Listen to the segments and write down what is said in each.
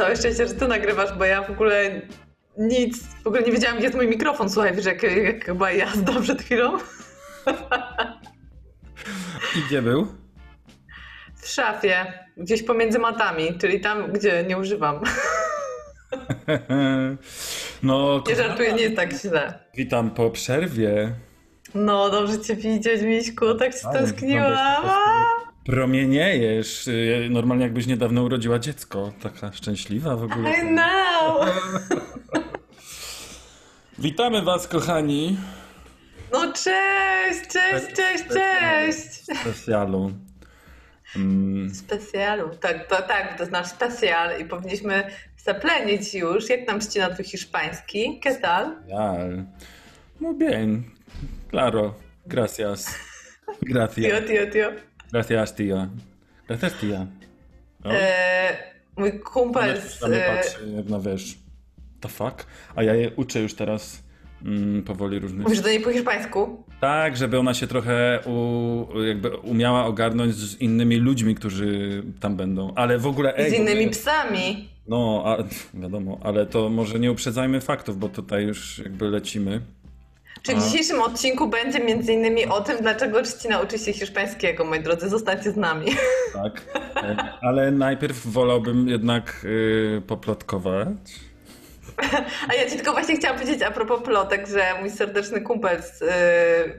Całe szczęście, że ty nagrywasz, bo ja w ogóle nic, w ogóle nie wiedziałam, gdzie jest mój mikrofon. Słuchaj, wiesz, jak, jak chyba jazda przed chwilą. I gdzie był? W szafie, gdzieś pomiędzy matami, czyli tam, gdzie nie używam. No, Nie żartuję, nie jest tak źle. witam po przerwie. No, dobrze cię widzieć, Miśku, tak się tęskniłam. Promieniejesz. y, Normalnie jakbyś niedawno urodziła dziecko. Taka szczęśliwa w ogóle. I know! Witamy was, kochani. No cześć, cześć, cześć, cześć! W specjalu. Mm, Specjalu, tak, to, tak, to jest nasz specjal i powinniśmy zaplenić już, jak nam ścina twój hiszpański, ¿qué tal? Specjal. Muy bien. Claro. Gracias. Tio, Gracias. tio, tio. Gracias, tía. Gracias, tía. No. E, mój kumpel Ona z... na mnie patrzy, jak no wiesz, the fuck? A ja je uczę już teraz mm, powoli różnych... mówisz do niej po hiszpańsku? Tak, żeby ona się trochę u, jakby umiała ogarnąć z innymi ludźmi, którzy tam będą. Ale w ogóle... ej, Z innymi psami. No, a, wiadomo, ale to może nie uprzedzajmy faktów, bo tutaj już jakby lecimy. Czy w dzisiejszym odcinku będzie między innymi o tym, dlaczego Czcina uczy się hiszpańskiego, moi drodzy, zostańcie z nami. Tak. E, Ale najpierw wolałbym jednak y, poplotkować. A ja ci tylko właśnie chciałam powiedzieć a propos plotek, że mój serdeczny kumpel z, y,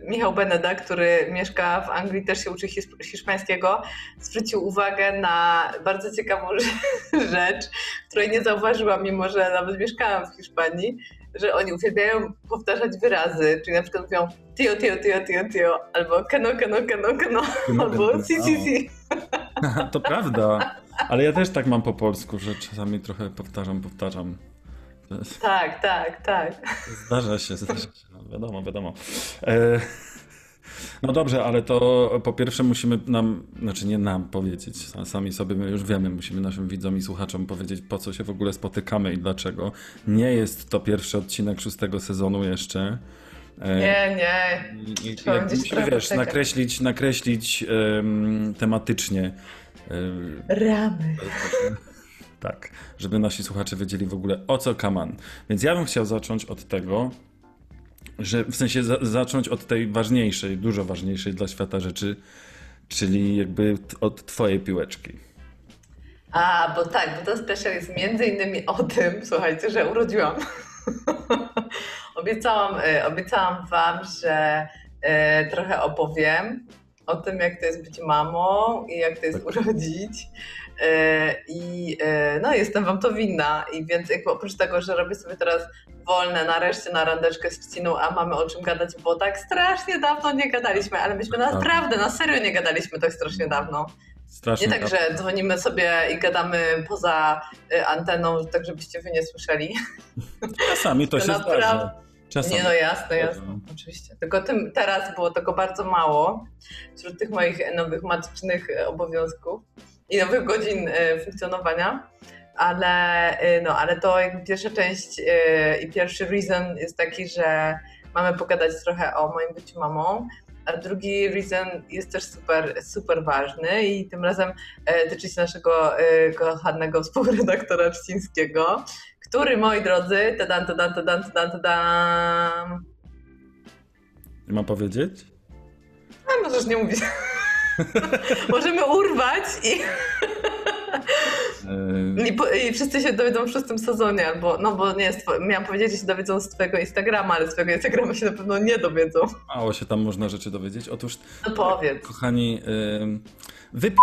Michał Beneda, który mieszka w Anglii, też się uczy hiszp- hiszpańskiego, zwrócił uwagę na bardzo ciekawą rzecz, której nie zauważyłam, mimo że nawet mieszkałam w Hiszpanii, że oni uwielbiają powtarzać wyrazy, czyli na przykład mówią tio, tio, tio, tio, tio, albo keno, keno, keno, Keno, albo si, si, si. To prawda. Ale ja też tak mam po polsku, że czasami trochę powtarzam, powtarzam. Tak, tak, tak. Zdarza się, zdarza się. No, wiadomo, wiadomo. E, no dobrze, ale to po pierwsze musimy nam, znaczy nie nam powiedzieć, sami sobie my już wiemy, musimy naszym widzom i słuchaczom powiedzieć, po co się w ogóle spotykamy i dlaczego. Nie jest to pierwszy odcinek szóstego sezonu jeszcze. E, Nie, nie. I, Trzeba gdzieś musimy, wiesz, nakreślić, nakreślić em, tematycznie. em, Ramy. tak, żeby nasi słuchacze wiedzieli w ogóle o co kaman. Więc ja bym chciał zacząć od tego, że w sensie za, zacząć od tej ważniejszej, dużo ważniejszej dla świata rzeczy, czyli jakby od twojej piłeczki. A, bo tak, bo to special jest między innymi o tym, słuchajcie, że urodziłam. obiecałam, e, obiecałam wam, że e, trochę opowiem o tym, jak to jest być mamą i jak to jest urodzić. E, I e, no, jestem wam to winna. I więc jakby oprócz tego, że robię sobie teraz wolne nareszcie na randeczkę z Trzciną, a mamy o czym gadać, bo tak strasznie dawno nie gadaliśmy, ale myśmy naprawdę, na serio nie gadaliśmy tak strasznie dawno. Strasznie. Nie tak, że dzwonimy sobie i gadamy poza y, anteną, tak żebyście wy nie słyszeli. Czasami to to się naprawdę- zdarza. Czasami. Nie no jasne, jasne, oczywiście. Tylko tym teraz było tego bardzo mało wśród tych moich nowych matycznych obowiązków i nowych godzin y, funkcjonowania. Ale, y, no, ale to jakby pierwsza część y, i pierwszy reason jest taki, że mamy pogadać trochę o moim byciu mamą. A drugi reason jest też super, super ważny i tym razem e, tyczy się naszego e, kochanego współredaktora Czcińskiego, który, moi drodzy, tadan, tadan, tadan, tadan, tadan, Mam powiedzieć? a możesz nie mówić. Możemy urwać i, E, i, po- i wszyscy się dowiedzą w szóstym sezonie, albo, no bo nie jest, miałam powiedzieć, że się dowiedzą z twojego Instagrama, ale z twojego Instagrama się na pewno nie dowiedzą. Mało się tam można rzeczy dowiedzieć. Otóż, No powiedz. kochani, y, wyp...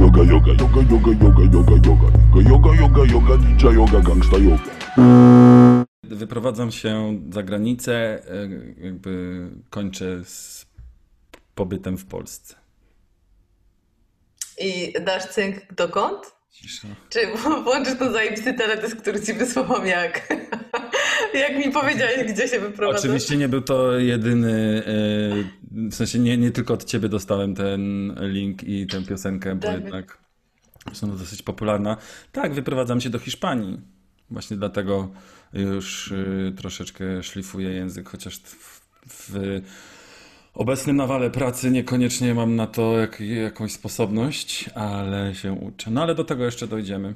Yoga, yoga, yoga, yoga, yoga, yoga, yoga, yoga, yoga, yoga, ninja yoga, gangsta yoga. Wyprowadzam się za granicę, y, jakby kończę z pobytem w Polsce. I dasz cynk dokąd? Cisza. Czy włączysz ten zajebisty teledysk, który ci wysłałam jak? jak mi powiedziałeś, gdzie się wyprowadzasz? Oczywiście nie był to jedyny, e, w sensie nie, nie tylko od ciebie dostałem ten link i tę piosenkę, bo Tak. jednak jest ona dosyć popularna. Tak, wyprowadzam się do Hiszpanii. Właśnie dlatego już e, troszeczkę szlifuję język, chociaż w, w obecnym nawale pracy niekoniecznie mam na to jak, jakąś sposobność, ale się uczę. No ale do tego jeszcze dojdziemy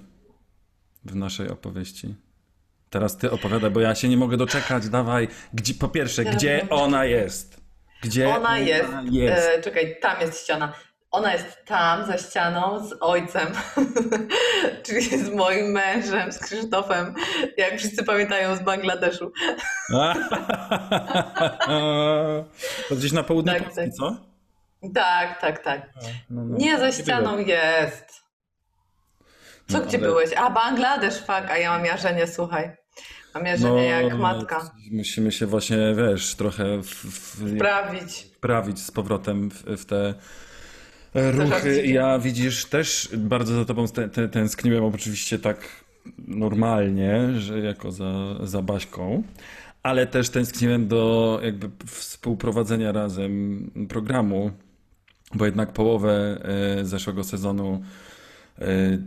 w naszej opowieści. Teraz ty opowiadaj, bo ja się nie mogę doczekać. Dawaj, gdzie, po pierwsze, gdzie ona jest? Gdzie Ona jest, jest? E, czekaj, tam jest ściana. Ona jest tam, za ścianą, z ojcem, czyli z moim mężem, z Krzysztofem, jak wszyscy pamiętają z Bangladeszu. to gdzieś na południu Tak, Polski, tak. co? Tak, tak, tak. No, no. Nie, za ścianą jest. Co, No, gdzie ale- byłeś? A, Bangladesz, fuck, a ja mam jarzenie, słuchaj. Mam jarzenie jak matka. Musimy się właśnie, wiesz, trochę w, w, Prawić. wprawić z powrotem w, w te ruchy. Ja widzisz, też bardzo za tobą tęskniłem, oczywiście tak normalnie, że jako za, za Baśką, ale też tęskniłem do jakby współprowadzenia razem programu, bo jednak połowę e, zeszłego sezonu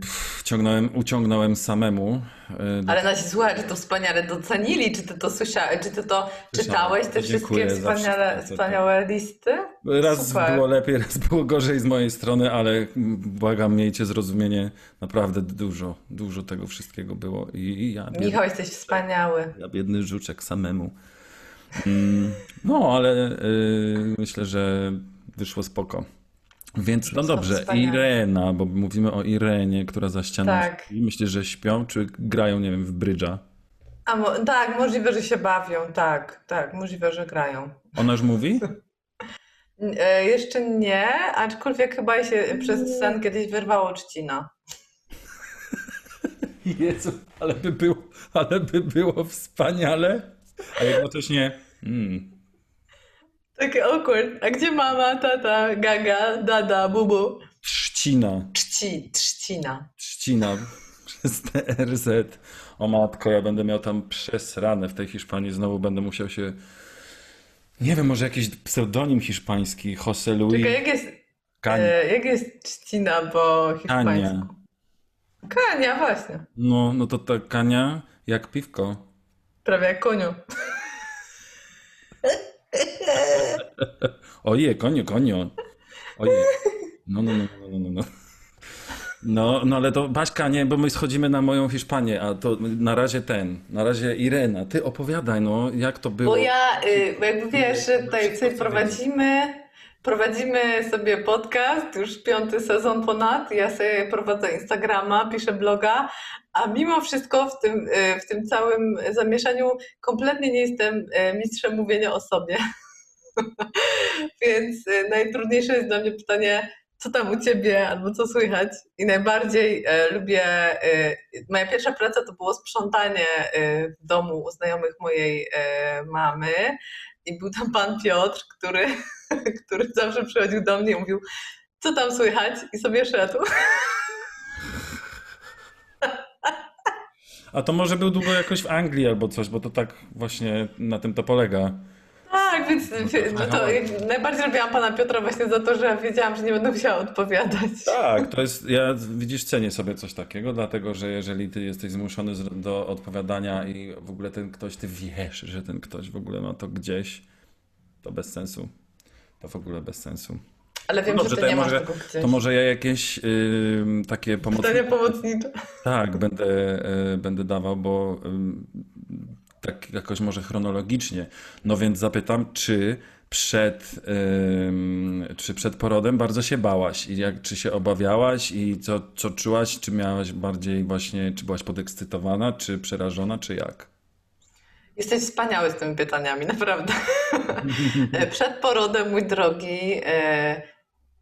pff, ciągnąłem, uciągnąłem samemu. e, Ale nasi słuchacze to wspaniale docenili. Czy ty to słyszałeś? Czy ty to czytałeś, te Dziękuję wszystkie wspaniale, wszystko, wspaniałe listy? Raz Super. było lepiej, raz było gorzej z mojej strony, ale błagam, miejcie zrozumienie. Naprawdę dużo, dużo tego wszystkiego było. I, i ja, biedny, Michał, jesteś wspaniały. ja biedny żuczek samemu. Mm, no, ale y, myślę, że wyszło spoko. Więc no dobrze. Irena, bo mówimy o Irenie, która za ścianą Tak. śpi. Myślisz, że śpią, czy grają, nie wiem, w brydża? A mo- tak, możliwe, że się bawią, tak, tak, możliwe, że grają. Ona już mówi? E, jeszcze nie, aczkolwiek chyba jej się przez sen kiedyś wyrwało trzcina. Jezu, ale by było, ale by było wspaniale. A jednocześnie... Mm, Takie awkward. A gdzie mama, tata, gaga, dada, bubu? trzcina. Trzci, trzcina. Trzcina przez TRZ. O matko, ja będę miał tam przesrane w tej Hiszpanii. Znowu będę musiał się... Nie wiem, może jakiś pseudonim hiszpański. Jose Luis Czekaj, jak jest, Kania. e, jak jest trzcina po Kania. hiszpańsku? Kania, właśnie. No, no to ta Kania jak piwko. Prawie jak koniu. Oje, konio, konio. Oje. No, no, no, no, no, no, no. No, no ale to Baśka, nie, bo my schodzimy na moją Hiszpanię, a to na razie ten, na razie Irena, ty opowiadaj, no, jak to było. Bo ja, y, jakby wiesz, tutaj sobie prowadzimy, prowadzimy sobie podcast, już piąty sezon ponad, ja sobie prowadzę Instagrama, piszę bloga, a mimo wszystko w tym, y, w tym całym zamieszaniu kompletnie nie jestem y, mistrzem mówienia o sobie. Więc y, najtrudniejsze jest dla mnie pytanie, co tam u ciebie albo co słychać. I najbardziej e, lubię. E, moja pierwsza praca to było sprzątanie e, w domu u znajomych mojej e, mamy. I był tam pan Piotr, który, który zawsze przychodził do mnie i mówił, co tam słychać? I sobie szedł. A to może był długo jakoś w Anglii albo coś, bo to tak właśnie na tym to polega. Tak, więc no to najbardziej lubiłam pana Piotra właśnie za to, że wiedziałam, że nie będę musiała odpowiadać. Tak, to jest, ja widzisz, cenię sobie coś takiego, dlatego że jeżeli ty jesteś zmuszony do odpowiadania i w ogóle ten ktoś, ty wiesz, że ten ktoś w ogóle ma to gdzieś, to bez sensu. To w ogóle bez sensu. Ale wiem, No dobrze, że to ty nie masz może- tego gdzieś. To może ja jakieś takie pomocne... Pytanie pomocnicze. Tak, będę, e, będę dawał, bo tak jakoś może chronologicznie. No więc zapytam, czy przed, ym, czy przed porodem bardzo się bałaś i jak, czy się obawiałaś i co, co czułaś, czy miałaś bardziej właśnie, czy byłaś podekscytowana, czy przerażona, czy jak? Jesteś wspaniały z tymi pytaniami, naprawdę. Przed porodem, mój drogi, e,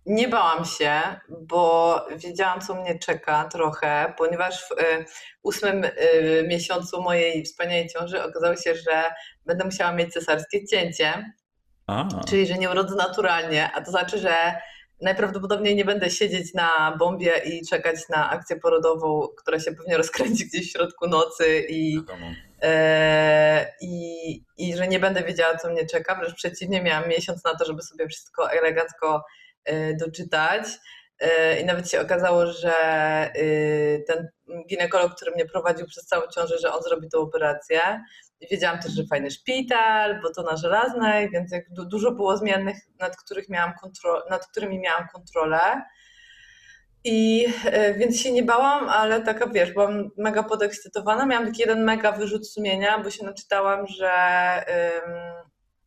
nie bałam się, bo wiedziałam, co mnie czeka trochę, ponieważ w e, ósmym e, miesiącu mojej wspaniałej ciąży okazało się, że będę musiała mieć cesarskie cięcie, A, czyli że nie urodzę naturalnie, a to znaczy, że najprawdopodobniej nie będę siedzieć na bombie i czekać na akcję porodową, która się pewnie rozkręci gdzieś w środku nocy i, e, i, i że nie będę wiedziała, co mnie czeka. Wręcz przeciwnie, miałam miesiąc na to, żeby sobie wszystko elegancko doczytać. E, I nawet się okazało, że e, ten ginekolog, który mnie prowadził przez całą ciążę, że on zrobi tę operację. Wiedziałam też, że fajny szpital, bo to na żelaznej, więc jak du- dużo było zmiennych, nad, których miałam kontro- nad którymi miałam kontrolę. I więc się nie bałam, ale taka wiesz, byłam mega podekscytowana. Miałam taki jeden mega wyrzut sumienia, bo się naczytałam, że ym,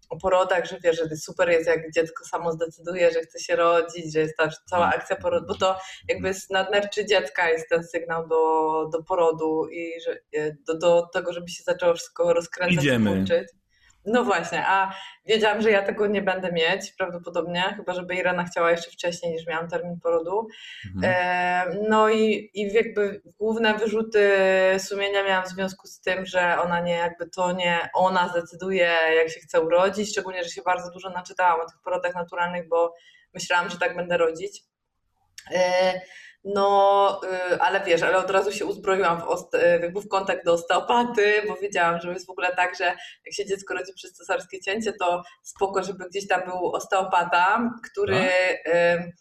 o porodach, że wiesz, że super jest, jak dziecko samo zdecyduje, że chce się rodzić, że jest ta cała akcja porodu, bo to jakby z nadnerczy dziecka jest ten sygnał do, do porodu i że, e, do, do tego, żeby się zaczęło wszystko rozkręcać, Idziemy. No właśnie, a wiedziałam, że ja tego nie będę mieć prawdopodobnie, chyba żeby Irena chciała jeszcze wcześniej niż miałam termin porodu. Mhm. E, No i, i jakby główne wyrzuty sumienia miałam w związku z tym, że ona nie, jakby to nie ona zdecyduje, jak się chce urodzić, szczególnie, że się bardzo dużo naczytałam o tych porodach naturalnych, bo myślałam, że tak będę rodzić. E, No, y, ale wiesz, ale od razu się uzbroiłam w, oste, jakby w kontakt do osteopaty, bo wiedziałam, że jest w ogóle tak, że jak się dziecko rodzi przez cesarskie cięcie, to spoko, żeby gdzieś tam był osteopata, który, y, y,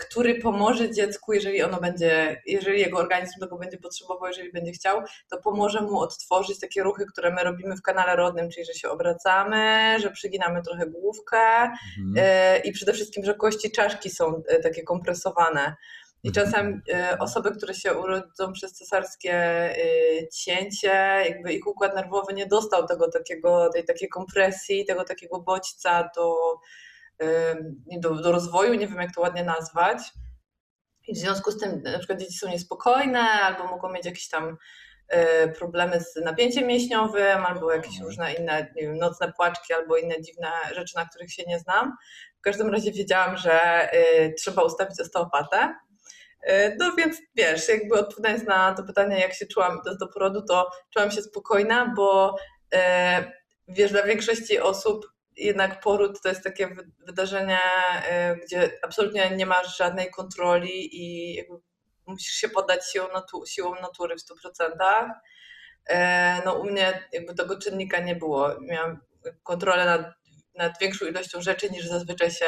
który pomoże dziecku, jeżeli ono będzie, jeżeli jego organizm tego będzie potrzebował, jeżeli będzie chciał, to pomoże mu odtworzyć takie ruchy, które my robimy w kanale rodnym, czyli że się obracamy, że przyginamy trochę główkę, Mhm. E, i przede wszystkim, że kości czaszki są e, takie kompresowane. I Mhm. czasem e, osoby, które się urodzą przez cesarskie e, cięcie, jakby ich układ nerwowy nie dostał tego takiego, tej takiej kompresji, tego takiego bodźca do, e, do, do rozwoju, nie wiem jak to ładnie nazwać. I w związku z tym na przykład dzieci są niespokojne albo mogą mieć jakieś tam e, problemy z napięciem mięśniowym albo jakieś różne inne, nie wiem, nocne płaczki albo inne dziwne rzeczy, na których się nie znam. W każdym razie wiedziałam, że e, trzeba ustawić osteopatę. E, No więc wiesz, jakby odpowiadając na to pytanie, jak się czułam do, do porodu, to czułam się spokojna, bo e, wiesz, dla większości osób jednak poród to jest takie wy- wydarzenie, e, gdzie absolutnie nie masz żadnej kontroli i musisz się poddać siłą, natu- natury w 100%. E, No u mnie jakby tego czynnika nie było. Miałam kontrolę nad, nad większą ilością rzeczy niż zazwyczaj się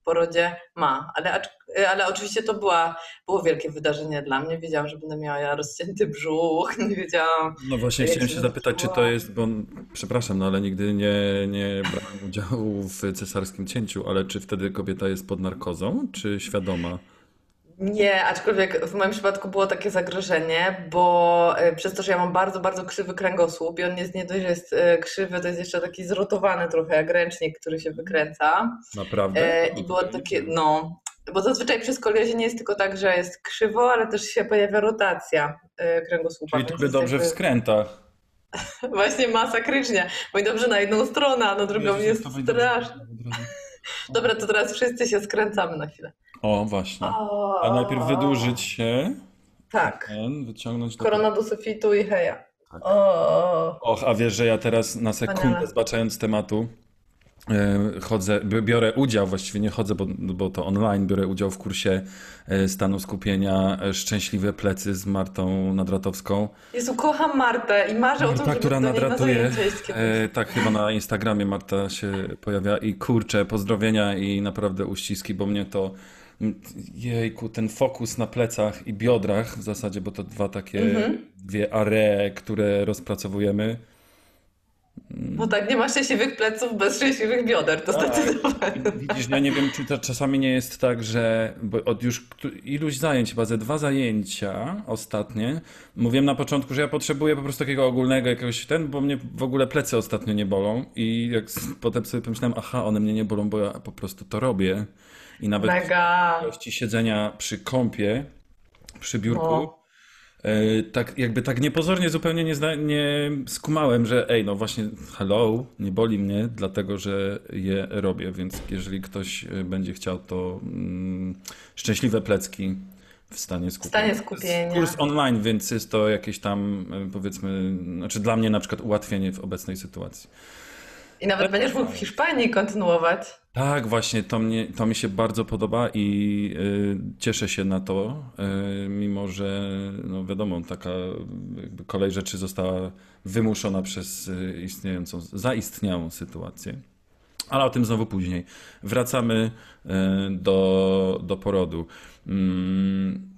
w porodzie ma. Ale, ale oczywiście to była, było wielkie wydarzenie dla mnie. Wiedziałam, że będę miała rozcięty brzuch, nie wiedziałam. No właśnie chciałem się zapytać, czy to jest, bo przepraszam, no ale nigdy nie, nie brałem udziału w cesarskim cięciu, ale czy wtedy kobieta jest pod narkozą, czy świadoma? Nie, aczkolwiek w moim przypadku było takie zagrożenie, bo e, przez to, że ja mam bardzo, bardzo krzywy kręgosłup i on jest nie dość, że jest e, krzywy, to jest jeszcze taki zrotowany trochę jak ręcznik, który się wykręca. Naprawdę? E, I było takie, no, bo zazwyczaj przy skoliozie nie jest tylko tak, że jest krzywo, ale też się pojawia rotacja kręgosłupa. Czyli tobie jest dobrze w jakby- skrętach. Właśnie masakrycznie. Mój dobrze na jedną stronę, a na drugą Jezus, jest strasznie. Dobra, to teraz wszyscy się skręcamy na chwilę. O, właśnie. A najpierw wydłużyć się, Tak. ten, wyciągnąć do... Korona do sufitu i heja. Tak. O, Och, a wiesz, że ja teraz na sekundę zbaczając tematu e, chodzę, bi- biorę udział, właściwie nie chodzę, bo, bo to online, biorę udział w kursie e, stanu skupienia e, Szczęśliwe plecy z Martą Nadratowską. Jezu, kocham Martę i marzę o tym, Marta, żeby która do na nadratuje. kiedyś. E, tak, chyba na Instagramie Marta się pojawia i kurczę, pozdrowienia i naprawdę uściski, bo mnie to jejku, ten fokus na plecach i biodrach w zasadzie, bo to dwa takie, Mhm. dwie aree, które rozpracowujemy. Bo tak, nie ma szczęśliwych pleców bez szczęśliwych bioder, to Tak. zdecydowanie. Widzisz, ja nie wiem, czy to czasami nie jest tak, że bo od już iluś zajęć, chyba ze dwa zajęcia ostatnie, mówiłem na początku, że ja potrzebuję po prostu takiego ogólnego jakiegoś ten, bo mnie w ogóle plecy ostatnio nie bolą i jak potem sobie pomyślałem, aha, one mnie nie bolą, bo ja po prostu to robię i nawet Mega. w ilości siedzenia przy kąpie, przy biurku, e, tak jakby tak niepozornie zupełnie nie, zna, nie skumałem, że ej, no właśnie, hello, nie boli mnie, dlatego że je robię, więc jeżeli ktoś e, będzie chciał, to mm, szczęśliwe plecki w stanie skupienia. stanie To jest skupienia. Kurs online, więc jest to jakieś tam, e, powiedzmy, znaczy dla mnie na przykład ułatwienie w obecnej sytuacji. I nawet będziesz mógł w Hiszpanii kontynuować. Tak, właśnie, to, mnie, to mi się bardzo podoba i y, cieszę się na to, y, mimo że, no wiadomo, taka kolej rzeczy została wymuszona przez y, istniejącą, zaistniałą sytuację. Ale o tym znowu później. Wracamy y, do, do porodu. Mm,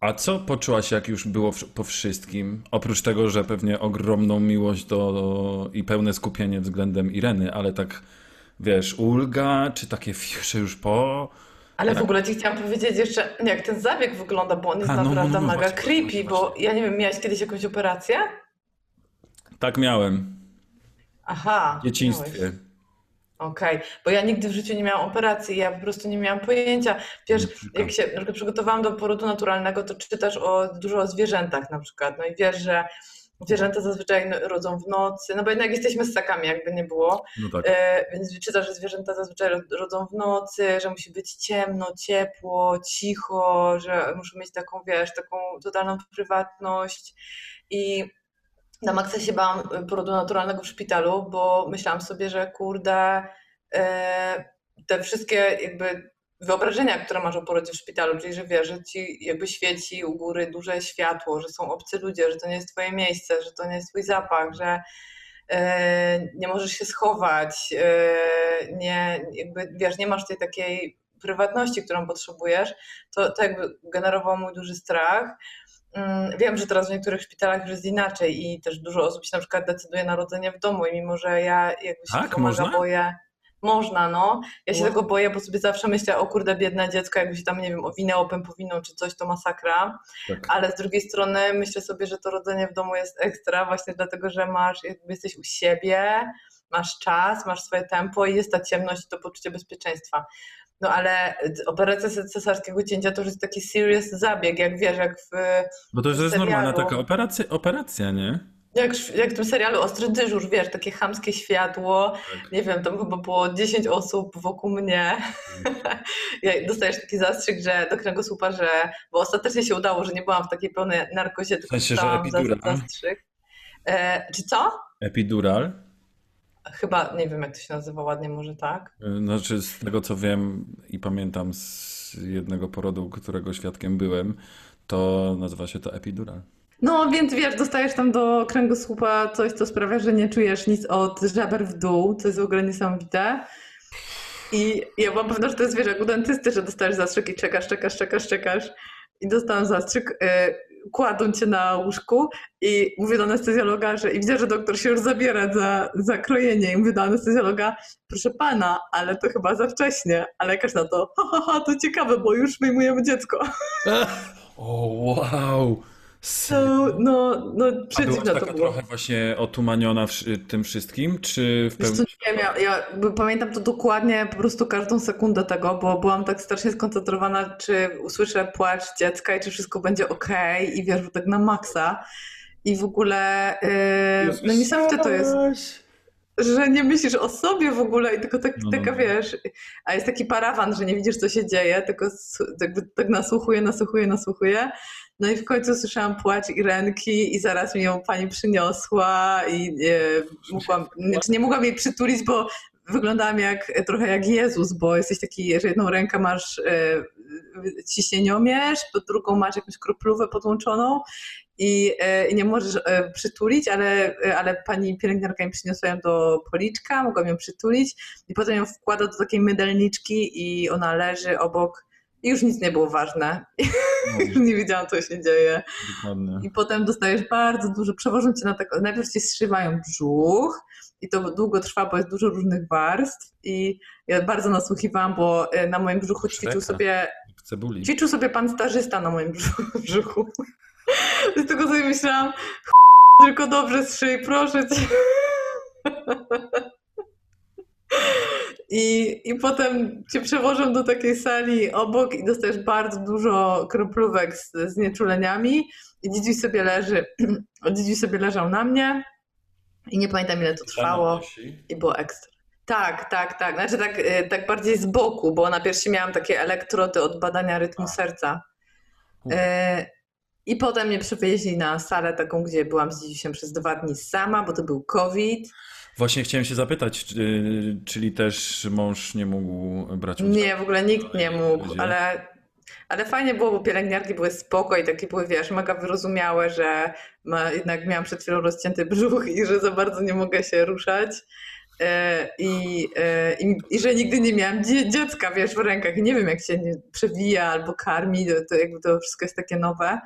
a co poczułaś, jak już było po wszystkim? Oprócz tego, że pewnie ogromną miłość do, i pełne skupienie względem Ireny, ale tak, wiesz, ulga, czy takie fisze już po... Ale w ogóle ci chciałam powiedzieć jeszcze, jak ten zabieg wygląda, bo on jest A, no, no, naprawdę no, no, mega właśnie, creepy, właśnie, bo właśnie. ja nie wiem, miałeś kiedyś jakąś operację? Tak miałem Aha. w dzieciństwie. miałeś. Okej, bo ja nigdy w życiu nie miałam operacji, ja po prostu nie miałam pojęcia. Wiesz, No, jak się na przykład przygotowałam do porodu naturalnego, to czytasz o, dużo o zwierzętach na przykład, no i wiesz, że zwierzęta zazwyczaj no- rodzą w nocy, no bo jednak jesteśmy ssakami, jakby nie było, No tak. e, więc czytasz, że zwierzęta zazwyczaj ro- rodzą w nocy, że musi być ciemno, ciepło, cicho, że muszą mieć taką, wiesz, taką totalną prywatność i na maksa się bałam porodu naturalnego w szpitalu, bo myślałam sobie, że kurde, e, te wszystkie jakby wyobrażenia, które masz o porodzie w szpitalu, czyli że wiesz, że ci jakby świeci u góry duże światło, że są obcy ludzie, że to nie jest twoje miejsce, że to nie jest twój zapach, że e, nie możesz się schować, e, nie, jakby wiesz, nie masz tej takiej prywatności, którą potrzebujesz, to, to jakby generowało mój duży strach. Mm, Wiem, że teraz w niektórych szpitalach już jest inaczej i też dużo osób się na przykład decyduje na rodzenie w domu i mimo, że ja jakby się Tak, można? boję. Można, no. Ja się Wow. tego boję, bo sobie zawsze myślę, o kurde, biedne dziecko, jakby się tam, nie wiem, owinęło pępowiną czy coś, to masakra. tak. Ale z drugiej strony myślę sobie, że to rodzenie w domu jest ekstra właśnie dlatego, że masz, jakby jesteś u siebie, masz czas, masz swoje tempo i jest ta ciemność i to poczucie bezpieczeństwa. No ale operacja cesarskiego cięcia to już jest taki serious zabieg, jak wiesz, jak w, Bo to już jest serialu. normalna taka operacja, operacja, nie? Jak, w- jak w tym serialu Ostry Dyżur, wiesz, takie chamskie światło, Tak. nie wiem, tam chyba było 10 osób wokół mnie. Ja dostajesz taki zastrzyk, że do kręgosłupa, że, bo ostatecznie się udało, że nie byłam w takiej pełnej narkozie, tylko sensie, że epidural? zastrzyk. E, czy co? Epidural. Chyba, nie wiem jak to się nazywa ładnie, może tak. Y, Znaczy, z tego co wiem i pamiętam z jednego porodu, którego świadkiem byłem, to nazywa się to epidural. No więc wiesz, dostajesz tam do kręgosłupa coś, co sprawia, że nie czujesz nic od żeber w dół, co jest w ogóle niesamowite. I ja byłam pewna, że to jest wiesz, jak u dentysty, że dostajesz zastrzyk i czekasz, czekasz, czekasz, czekasz. I dostałam zastrzyk, y, kładą cię na łóżku i mówię do anestezjologa, że i widzę, że doktor się już zabiera za, za krojenie i mówię do anestezjologa, proszę pana, ale to chyba za wcześnie. A lekarz na to, ha, ha, ha, to ciekawe, bo już wyjmujemy dziecko. O, wow! No, no, no A byłaś przeciwne to taka było. trochę właśnie otumaniona wszy- tym wszystkim, czy w Wiesz co, pełni... nie wiem, ja, ja pamiętam to dokładnie, po prostu każdą sekundę tego, bo byłam tak strasznie skoncentrowana, czy usłyszę płacz dziecka i czy wszystko będzie ok i wiesz, tak na maksa. I w ogóle, yy, no niesamowite to jest, że nie myślisz o sobie w ogóle i tylko tak, No, taka no. wiesz, a jest taki parawan, że nie widzisz co się dzieje, tylko jakby tak nasłuchuje, nasłuchuje, nasłuchuje. No i w końcu słyszałam płacz Irenki i zaraz mi ją pani przyniosła i e, mogłam, znaczy nie mogłam jej przytulić, bo wyglądałam jak, trochę jak Jezus, bo jesteś taki, że jedną rękę masz e, ciśnieniomierz, pod drugą masz jakąś kroplówę podłączoną i, e, i nie możesz e, przytulić, ale, e, ale pani pielęgniarka mi przyniosła ją do policzka, mogłam ją przytulić i potem ją wkłada do takiej mydelniczki i ona leży obok i już nic nie było ważne. Już nie wiedziałam, co się dzieje. Dokładnie. I potem dostajesz bardzo dużo, przewożą cię na tak, najpierw ci zszywają brzuch i to długo trwa, bo jest dużo różnych warstw i ja bardzo nasłuchiwałam, bo na moim brzuchu ćwiczył sobie, cebuli. ćwiczył sobie pan stażysta na moim brzuchu. Z tego sobie myślałam, tylko dobrze zszyj, proszę cię. I, I potem cię przewożą do takiej sali obok i dostajesz bardzo dużo kroplówek z, z nieczuleniami i dziedzic sobie leży, dziedzic sobie leżał na mnie i nie pamiętam ile to trwało i było ekstra. Tak, tak, tak. Znaczy tak, y, tak bardziej z boku, bo na piersi miałam takie elektrody od badania rytmu serca. U. Y, I potem mnie przewieźli na salę taką, gdzie byłam z dziedziciem przez dwa dni sama, bo to był COVID. Właśnie chciałem się zapytać, czy- czyli też mąż nie mógł brać udziału? Nie, w ogóle nikt nie mógł, ale, ale fajnie było, bo pielęgniarki były spoko i takie były, wiesz, mega wyrozumiałe, że ma, jednak miałam przed chwilą rozcięty brzuch i że za bardzo nie mogę się ruszać. E, I, e, i, I że nigdy nie miałam dzie- dziecka, wiesz, w rękach. I nie wiem, jak się przewija albo karmi, to, to jakby to wszystko jest takie nowe.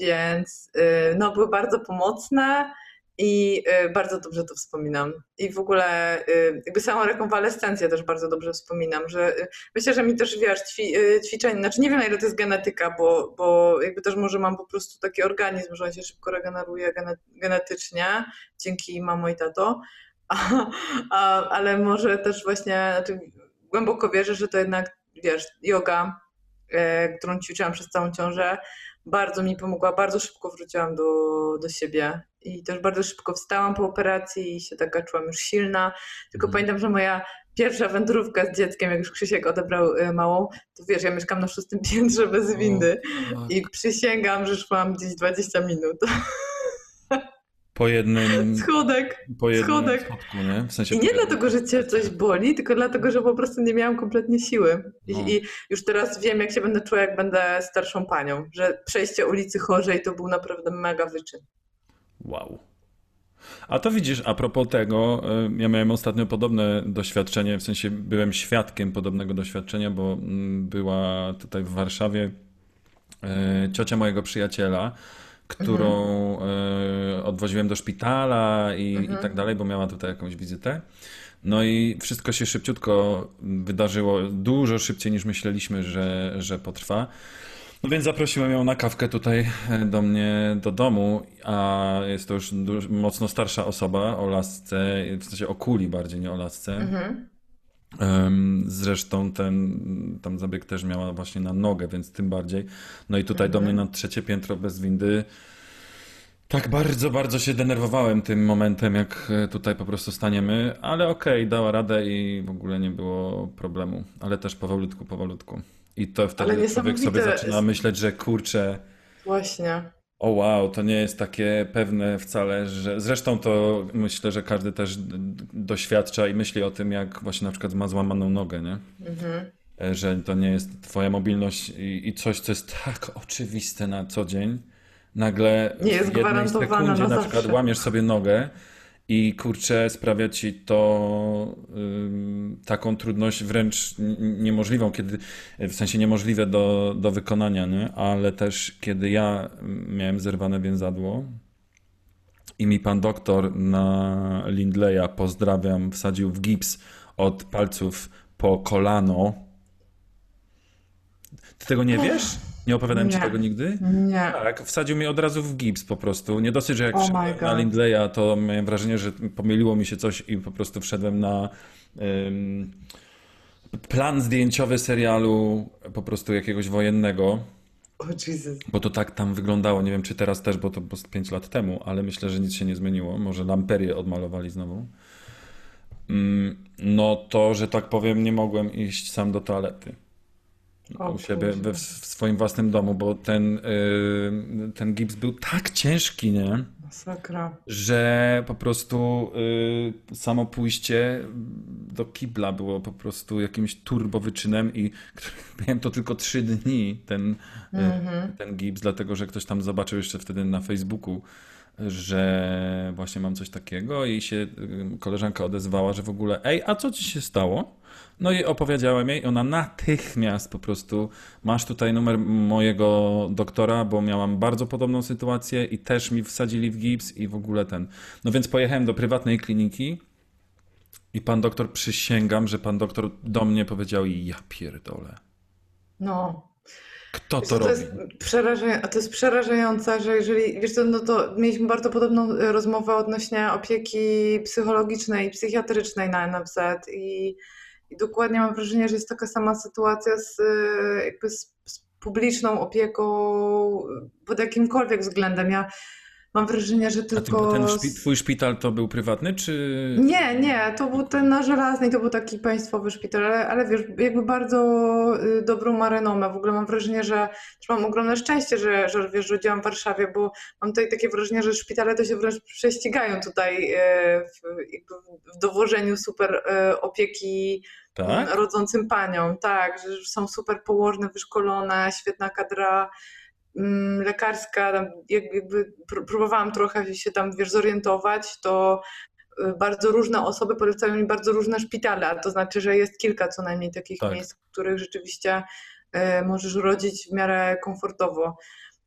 Więc e, no, były bardzo pomocne i bardzo dobrze to wspominam. I w ogóle jakby samą rekonwalescencję też bardzo dobrze wspominam, że myślę, że mi też, wiesz, ćwi, ćwiczenie, znaczy nie wiem na ile to jest genetyka, bo, bo jakby też może mam po prostu taki organizm, że on się szybko regeneruje gene, genetycznie, dzięki mamo i tato, a, a, ale może też właśnie, znaczy głęboko wierzę, że to jednak, wiesz, yoga, e, którą ćwiczyłam przez całą ciążę, bardzo mi pomogła, bardzo szybko wróciłam do, do siebie i też bardzo szybko wstałam po operacji i się taka czułam już silna. Tylko Mhm. pamiętam, że moja pierwsza wędrówka z dzieckiem, jak już Krzysiek odebrał e, małą, to wiesz, ja mieszkam na szóstym piętrze bez windy i przysięgam, że szłam gdzieś 20 minut. Po jednym, Schodek. po jednym schodek. schodku, nie? W sensie I nie po dlatego, że cię coś boli, tylko dlatego, że po prostu nie miałam kompletnie siły. I, No. I już teraz wiem, jak się będę czuła, jak będę starszą panią, że przejście ulicy Chorzej to był naprawdę mega wyczyn. Wow. A to widzisz, a propos tego, y, ja miałem ostatnio podobne doświadczenie, w sensie byłem świadkiem podobnego doświadczenia, bo mm, była tutaj w Warszawie y, ciocia mojego przyjaciela, którą y, odwoziłem do szpitala i, i tak dalej, bo miała tutaj jakąś wizytę. No i wszystko się szybciutko wydarzyło, dużo szybciej niż myśleliśmy, że, że potrwa. No więc zaprosiłem ją na kawkę tutaj e, do mnie do domu, a jest to już mocno starsza osoba o lasce, w sensie o kuli bardziej, nie o lasce. Mhm. Zresztą ten tam zabieg też miała właśnie na nogę, więc tym bardziej. No i tutaj do mnie na trzecie piętro bez windy. Tak bardzo, bardzo się denerwowałem tym momentem, jak e, tutaj po prostu staniemy, ale okej, dała radę i w ogóle nie było problemu. Ale też powolutku, powolutku. I to wtedy człowiek sobie zaczyna myśleć, że kurczę, Właśnie. O wow, to nie jest takie pewne wcale, że zresztą to myślę, że każdy też doświadcza i myśli o tym, jak właśnie na przykład ma złamaną nogę, nie? Mhm. E, Że to nie jest twoja mobilność i, i coś, co jest tak oczywiste na co dzień, nagle Nie jest w jednej sekundzie na na przykład łamiesz sobie nogę i kurczę sprawia ci to ym, taką trudność wręcz niemożliwą, kiedy w sensie niemożliwe do, do wykonania, nie? Ale też kiedy ja miałem zerwane więzadło i mi pan doktor na Lindleya, pozdrawiam, wsadził w gips od palców po kolano. Ty tego nie wiesz? Nie opowiadałem ci Nie. tego nigdy? Nie. Tak, wsadził mi od razu w gips po prostu. Nie dosyć, że jak Oh wszedłem na. Lindleya, to miałem wrażenie, że pomyliło mi się coś i po prostu wszedłem na ym, plan zdjęciowy serialu po prostu jakiegoś wojennego. O Jesus. Bo to tak tam wyglądało. Nie wiem, czy teraz też, bo to było z 5 lat temu, ale myślę, że nic się nie zmieniło. Może lamperię odmalowali znowu. Mm, No to, że tak powiem, nie mogłem iść sam do toalety. O u siebie we, w swoim własnym domu, bo ten, y, ten gips był tak ciężki, nie? Masakra. Że po prostu y, samo pójście do kibla było po prostu jakimś turbowyczynem i miałem to tylko trzy dni, ten, y, Mhm. ten gips, dlatego że ktoś tam zobaczył jeszcze wtedy na Facebooku, że właśnie mam coś takiego i się y, koleżanka odezwała, że w ogóle ej, a co ci się stało? No i opowiedziałem jej, ona natychmiast po prostu masz tutaj numer mojego doktora, bo miałam bardzo podobną sytuację i też mi wsadzili w gips i w ogóle ten. No więc pojechałem do prywatnej kliniki i pan doktor, przysięgam, że pan doktor do mnie powiedział ja pierdolę. No. Kto to to robi? jest to jest przerażające, że jeżeli, wiesz co, no to mieliśmy bardzo podobną e, rozmowę odnośnie opieki psychologicznej i psychiatrycznej na NFZ i, i dokładnie mam wrażenie, że jest taka sama sytuacja z, e, jakby z, z publiczną opieką pod jakimkolwiek względem. Ja mam wrażenie, że A ty, tylko... ten z- szpi, twój szpital to był prywatny, czy... Nie, nie, to był ten na Żelaznej, to był taki państwowy szpital, ale, ale wiesz, jakby bardzo y, dobrą ma renomę. W ogóle mam wrażenie, że też mam ogromne szczęście, że, że wiesz, że działam w Warszawie, bo mam tutaj takie wrażenie, że szpitale to się wręcz prześcigają tutaj y, w, w dowożeniu super y, opieki Tak? rodzącym paniom. Tak, że są super położne, wyszkolone, świetna kadra lekarska. Tam jak- jakby pró- próbowałam trochę się tam, wiesz, zorientować, to y, bardzo różne osoby polecają mi bardzo różne szpitale, a to znaczy, że jest kilka co najmniej takich Tak. miejsc, w których rzeczywiście y, możesz rodzić w miarę komfortowo.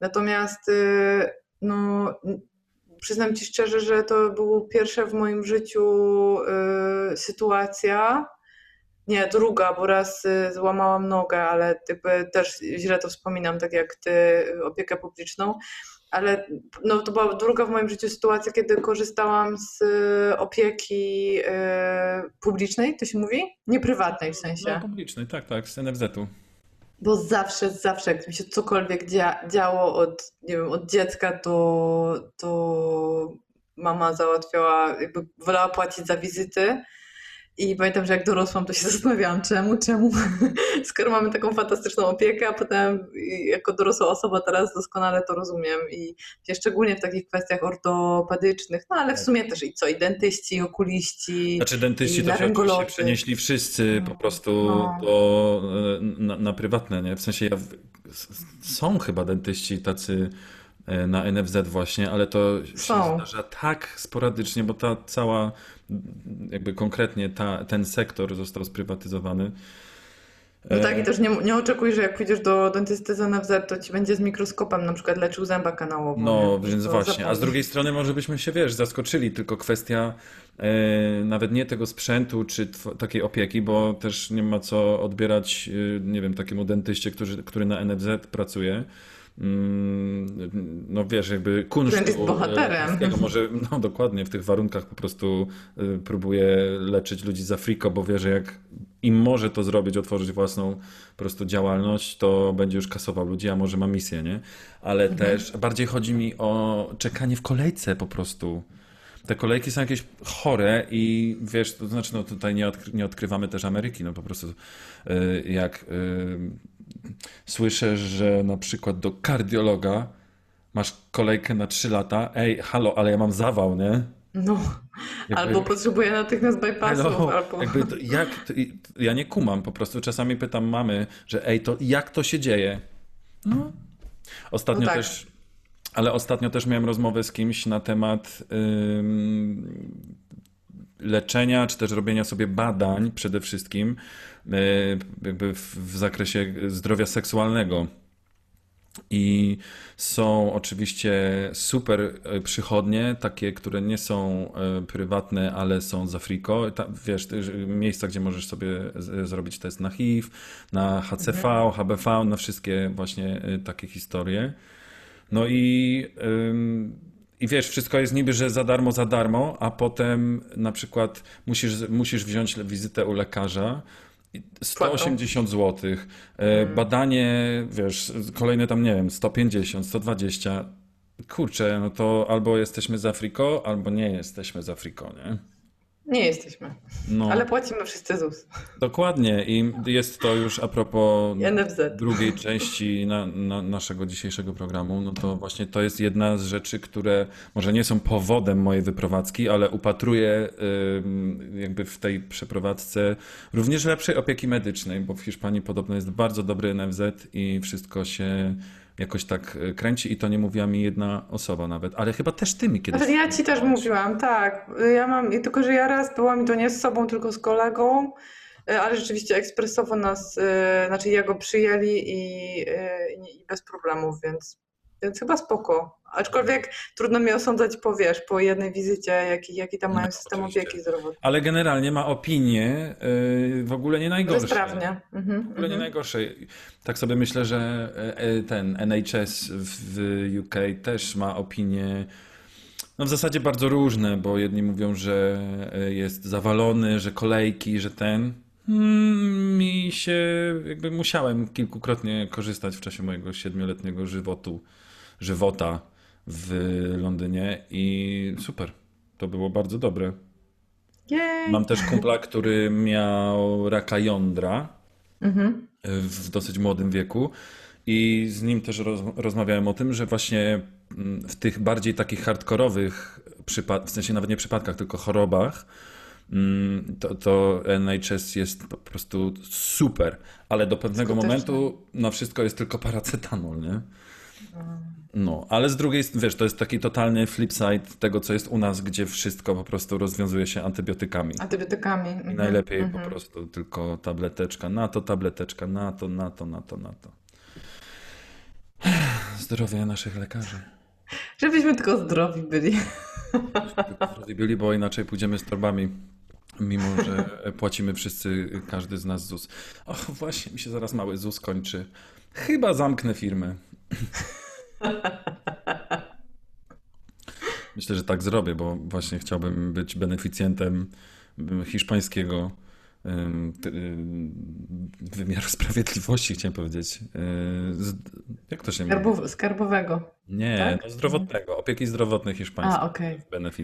Natomiast y, no, przyznam Ci szczerze, że to było pierwsze w moim życiu y, sytuacja, nie, druga, bo raz y, złamałam nogę, ale jakby też źle to wspominam, tak jak ty, y, opiekę publiczną. Ale no, to była druga w moim życiu sytuacja, kiedy korzystałam z y, opieki publicznej, to się mówi? Nie prywatnej w sensie. No, publiczny, tak, tak, z NFZ-u. Bo zawsze, zawsze, jak mi się cokolwiek dzia działo od, nie wiem, od dziecka, to, to mama załatwiała, jakby wolała płacić za wizyty. I pamiętam, że jak dorosłam, to się zastanawiałam, czemu, czemu, skoro mamy taką fantastyczną opiekę, a potem jako dorosła osoba teraz doskonale to rozumiem. I szczególnie w takich kwestiach ortopedycznych, no ale w sumie też i co, i dentyści, i okuliści, Znaczy dentyści to się oczywiście przenieśli wszyscy po prostu No. do, e, na, na prywatne, nie? W sensie ja, są chyba dentyści tacy na NFZ właśnie, ale to się Są. zdarza tak sporadycznie, bo ta cała, jakby konkretnie ta, ten sektor został sprywatyzowany. No E, tak, i też nie, nie oczekuj, że jak pójdziesz do dentysty z NFZ, to ci będzie z mikroskopem na przykład leczył zęba kanałową. No, nie? więc właśnie. A z drugiej strony może byśmy się, wiesz, zaskoczyli, tylko kwestia e, nawet nie tego sprzętu czy takiej opieki, bo też nie ma co odbierać, e, nie wiem, takiemu dentyście, który, który na NFZ pracuje. Mm, No wiesz, jakby kunsztu Wręcz jest bohaterem. e, polskiego. Może, no dokładnie, w tych warunkach po prostu e, próbuje leczyć ludzi z Afriko, bo wie, że jak im może to zrobić, otworzyć własną po prostu działalność, to będzie już kasował ludzi, a może ma misję, nie? Ale też bardziej chodzi mi o czekanie w kolejce po prostu. Te kolejki są jakieś chore i wiesz, to znaczy, no tutaj nie, odkry, nie odkrywamy też Ameryki, no po prostu y, jak y, słyszę, że na przykład do kardiologa masz kolejkę na 3 lata, ej, halo, ale ja mam zawał, nie? No, Jakby- albo potrzebuję natychmiast bypassu, Hello. albo... Jakby to, jak, to, ja nie kumam, po prostu czasami pytam mamy, że ej, to jak to się dzieje? No. Ostatnio No tak. też, ale ostatnio też miałem rozmowę z kimś na temat ym, leczenia, czy też robienia sobie badań przede wszystkim jakby w, zakresie zdrowia seksualnego. I są oczywiście super e, przychodnie, takie, które nie są e, prywatne, ale są z Afriko. Ta, wiesz, miejsca, gdzie możesz sobie z, zrobić test na HIV, na HCV, HBV, na wszystkie właśnie e, takie historie. No i, i wiesz, wszystko jest niby, że za darmo, za darmo, a potem na przykład musisz, musisz wziąć wizytę u lekarza. I 180 zł. Badanie, wiesz, kolejne tam, nie wiem, 150, 120. Kurczę, no to albo jesteśmy z Afriko, albo nie jesteśmy z Afriko, nie? Nie jesteśmy, No, ale płacimy wszyscy ZUS. dokładnie. I jest to już a propos NFZ. drugiej części na, na naszego dzisiejszego programu, no to właśnie to jest jedna z rzeczy, które może nie są powodem mojej wyprowadzki, ale upatruję jakby w tej przeprowadzce również lepszej opieki medycznej, bo w Hiszpanii podobno jest bardzo dobry NFZ i wszystko się jakoś tak y, kręci i to nie mówiła mi jedna osoba nawet, ale chyba też ty mi kiedyś... Ale ja ci też mówiłam, tak. Ja mam, tylko że ja raz byłam i to nie z sobą, tylko z kolegą, y, ale rzeczywiście ekspresowo nas, y, znaczy jego przyjęli i, y, i i bez problemów, więc, więc chyba spoko. Aczkolwiek trudno mi osądzać po, wiesz, po jednej wizycie, jaki, jaki tam mają No, system oczywiście. opieki zdrowotnej. Ale generalnie ma opinię y, w ogóle nie najgorsze. Bezprawnie. Mhm, W ogóle nie mhm. najgorsze. Tak sobie myślę, że e, e, ten NHS w UK też ma opinie no w zasadzie bardzo różne, bo jedni mówią, że e, jest zawalony, że kolejki, że ten. Hmm, Mi się, jakby musiałem kilkukrotnie korzystać w czasie mojego siedmioletniego żywotu, żywota w Londynie i super. To było bardzo dobre. Jej. Mam też kumpla, który miał raka jądra Mhm. w dosyć młodym wieku i z nim też roz, rozmawiałem o tym, że właśnie mm, w tych bardziej takich hardkorowych w sensie nawet nie przypadkach, tylko chorobach, mm, to, to NHS jest po prostu super, ale do pewnego Skuteczne. momentu na wszystko jest tylko paracetamol, nie? No, ale z drugiej strony, wiesz, to jest taki totalny flip side tego, co jest u nas, gdzie wszystko po prostu rozwiązuje się antybiotykami. Antybiotykami. I Mhm. najlepiej po Mhm. prostu tylko tableteczka na to, tableteczka na to, na to, na to, na to. Zdrowie naszych lekarzy. Żebyśmy tylko zdrowi byli. Tylko zdrowi byli, bo inaczej pójdziemy z torbami. Mimo, że płacimy wszyscy, każdy z nas ZUS. Och, właśnie mi się zaraz mały ZUS kończy. Chyba zamknę firmę. Myślę, że tak zrobię, bo właśnie chciałbym być beneficjentem hiszpańskiego wymiaru sprawiedliwości, chciałem powiedzieć. Yy, Jak to się mówi? Skarbow- skarbowego. Nie, tak? no zdrowotnego, opieki zdrowotnej hiszpańskiej. A, okej.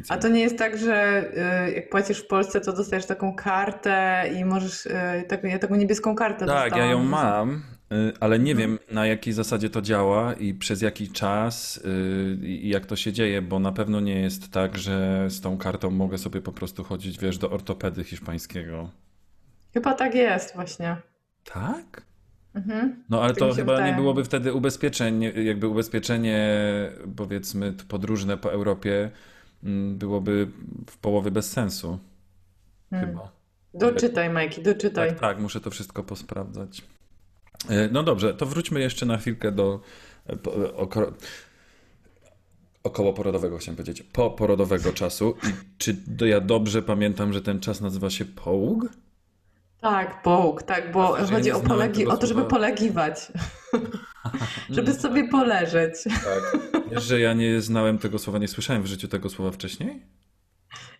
A to nie jest tak, że y, jak płacisz w Polsce, to dostajesz taką kartę i możesz, y, tak, ja taką niebieską kartę Tak, ja ją dostałam. mam, y, ale nie Mhm. wiem na jakiej zasadzie to działa i przez jaki czas i jak to się dzieje, bo na pewno nie jest tak, że z tą kartą mogę sobie po prostu chodzić, wiesz, do ortopedy hiszpańskiego. Chyba tak jest właśnie. Tak? Mhm. No ale Tak to chyba nie wydaje. byłoby wtedy ubezpieczeń, jakby ubezpieczenie powiedzmy podróżne po Europie mm, byłoby w połowie bez sensu. Hmm. Chyba. Doczytaj, Majki, doczytaj. Tak, tak, muszę to wszystko posprawdzać. E, No dobrze, to wróćmy jeszcze na chwilkę do e, po- e, oko, okołoporodowego, chciałem powiedzieć, poporodowego czasu. I czy ja dobrze pamiętam, że ten czas nazywa się połóg? Tak, połóg, tak, bo chodzi o, polegi- o to, żeby słowa. polegiwać, żeby sobie poleżeć. Tak. Wiesz, że ja nie znałem tego słowa, nie słyszałem w życiu tego słowa wcześniej?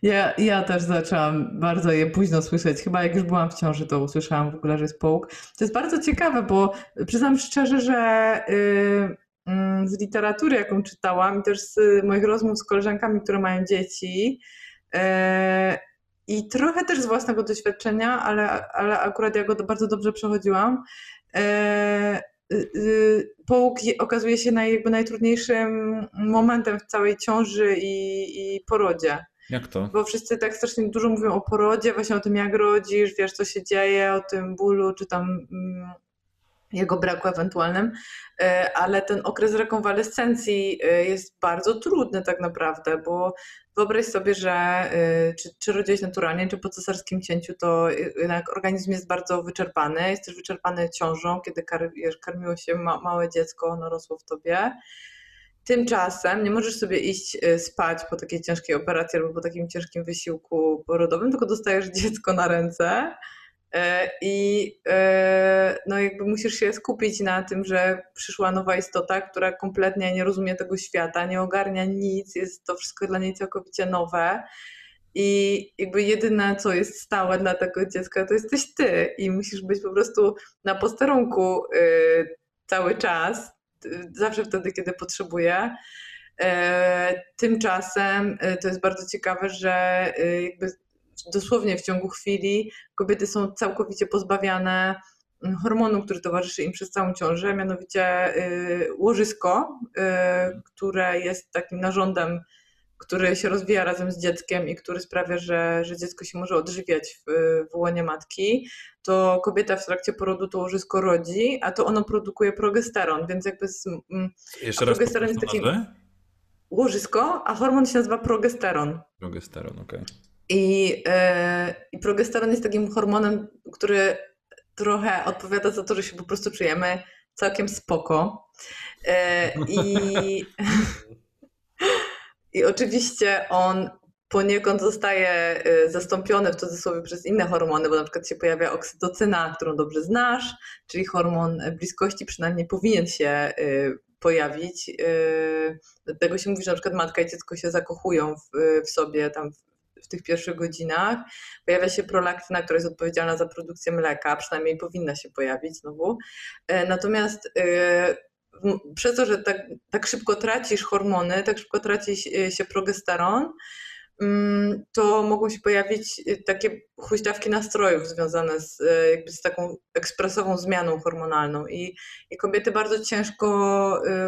Ja, ja też zaczęłam bardzo je późno słyszeć. Chyba jak już byłam w ciąży, to usłyszałam w ogóle, że jest połóg. To jest bardzo ciekawe, bo przyznam szczerze, że y, mm, z literatury, jaką czytałam i też z moich rozmów z koleżankami, które mają dzieci y, i trochę też z własnego doświadczenia, ale, ale akurat ja go bardzo dobrze przechodziłam, y, y, y, połóg je- okazuje się naj, jakby najtrudniejszym momentem w całej ciąży i, i porodzie. Jak to? Bo wszyscy tak strasznie dużo mówią o porodzie, właśnie o tym, jak rodzisz, wiesz, co się dzieje, o tym bólu, czy tam mm, jego braku ewentualnym, E, ale ten okres rekonwalescencji e, jest bardzo trudny tak naprawdę, bo wyobraź sobie, że e, czy, czy rodziłeś naturalnie, czy po cesarskim cięciu, to jednak organizm jest bardzo wyczerpany, jest też wyczerpany ciążą, kiedy kar, karmiło się ma, małe dziecko, ono rosło w tobie. Tymczasem nie możesz sobie iść spać po takiej ciężkiej operacji albo po takim ciężkim wysiłku porodowym, tylko dostajesz dziecko na ręce i e, no jakby musisz się skupić na tym, że przyszła nowa istota, która kompletnie nie rozumie tego świata, nie ogarnia nic, jest to wszystko dla niej całkowicie nowe. I jakby jedyne, co jest stałe dla tego dziecka, to jesteś ty. I musisz być po prostu na posterunku y, cały czas, y, zawsze wtedy, kiedy potrzebuje. E, Tymczasem y, to jest bardzo ciekawe, że jakby dosłownie w ciągu chwili kobiety są całkowicie pozbawiane mm, hormonu, który towarzyszy im przez całą ciążę, mianowicie y, łożysko, y, które jest takim narządem, który się rozwija razem z dzieckiem i który sprawia, że, że dziecko się może odżywiać w, w łonie matki, to kobieta w trakcie porodu to łożysko rodzi, a to ono produkuje progesteron, więc jakby z, mm, Jeszcze raz progesteron jest taki- łożysko, a hormon się nazywa progesteron. Progesteron, okej. I, e, I progesteron jest takim hormonem, który trochę odpowiada za to, że się po prostu czujemy całkiem spoko. E, I, I oczywiście on poniekąd zostaje e, zastąpiony w cudzysłowie przez inne hormony, bo na przykład się pojawia oksytocyna, którą dobrze znasz, czyli hormon bliskości przynajmniej powinien się pojawić. Dlatego się mówi, że na przykład matka i dziecko się zakochują w, w sobie tam tych pierwszych godzinach. Pojawia się prolaktyna, która jest odpowiedzialna za produkcję mleka, przynajmniej powinna się pojawić znowu. E, Natomiast e, przez to, że tak, tak szybko tracisz hormony, tak szybko traci się- się progesteron, mm, to mogą się pojawić takie huśtawki nastrojów związane z, jakby z taką ekspresową zmianą hormonalną i, i kobiety bardzo ciężko,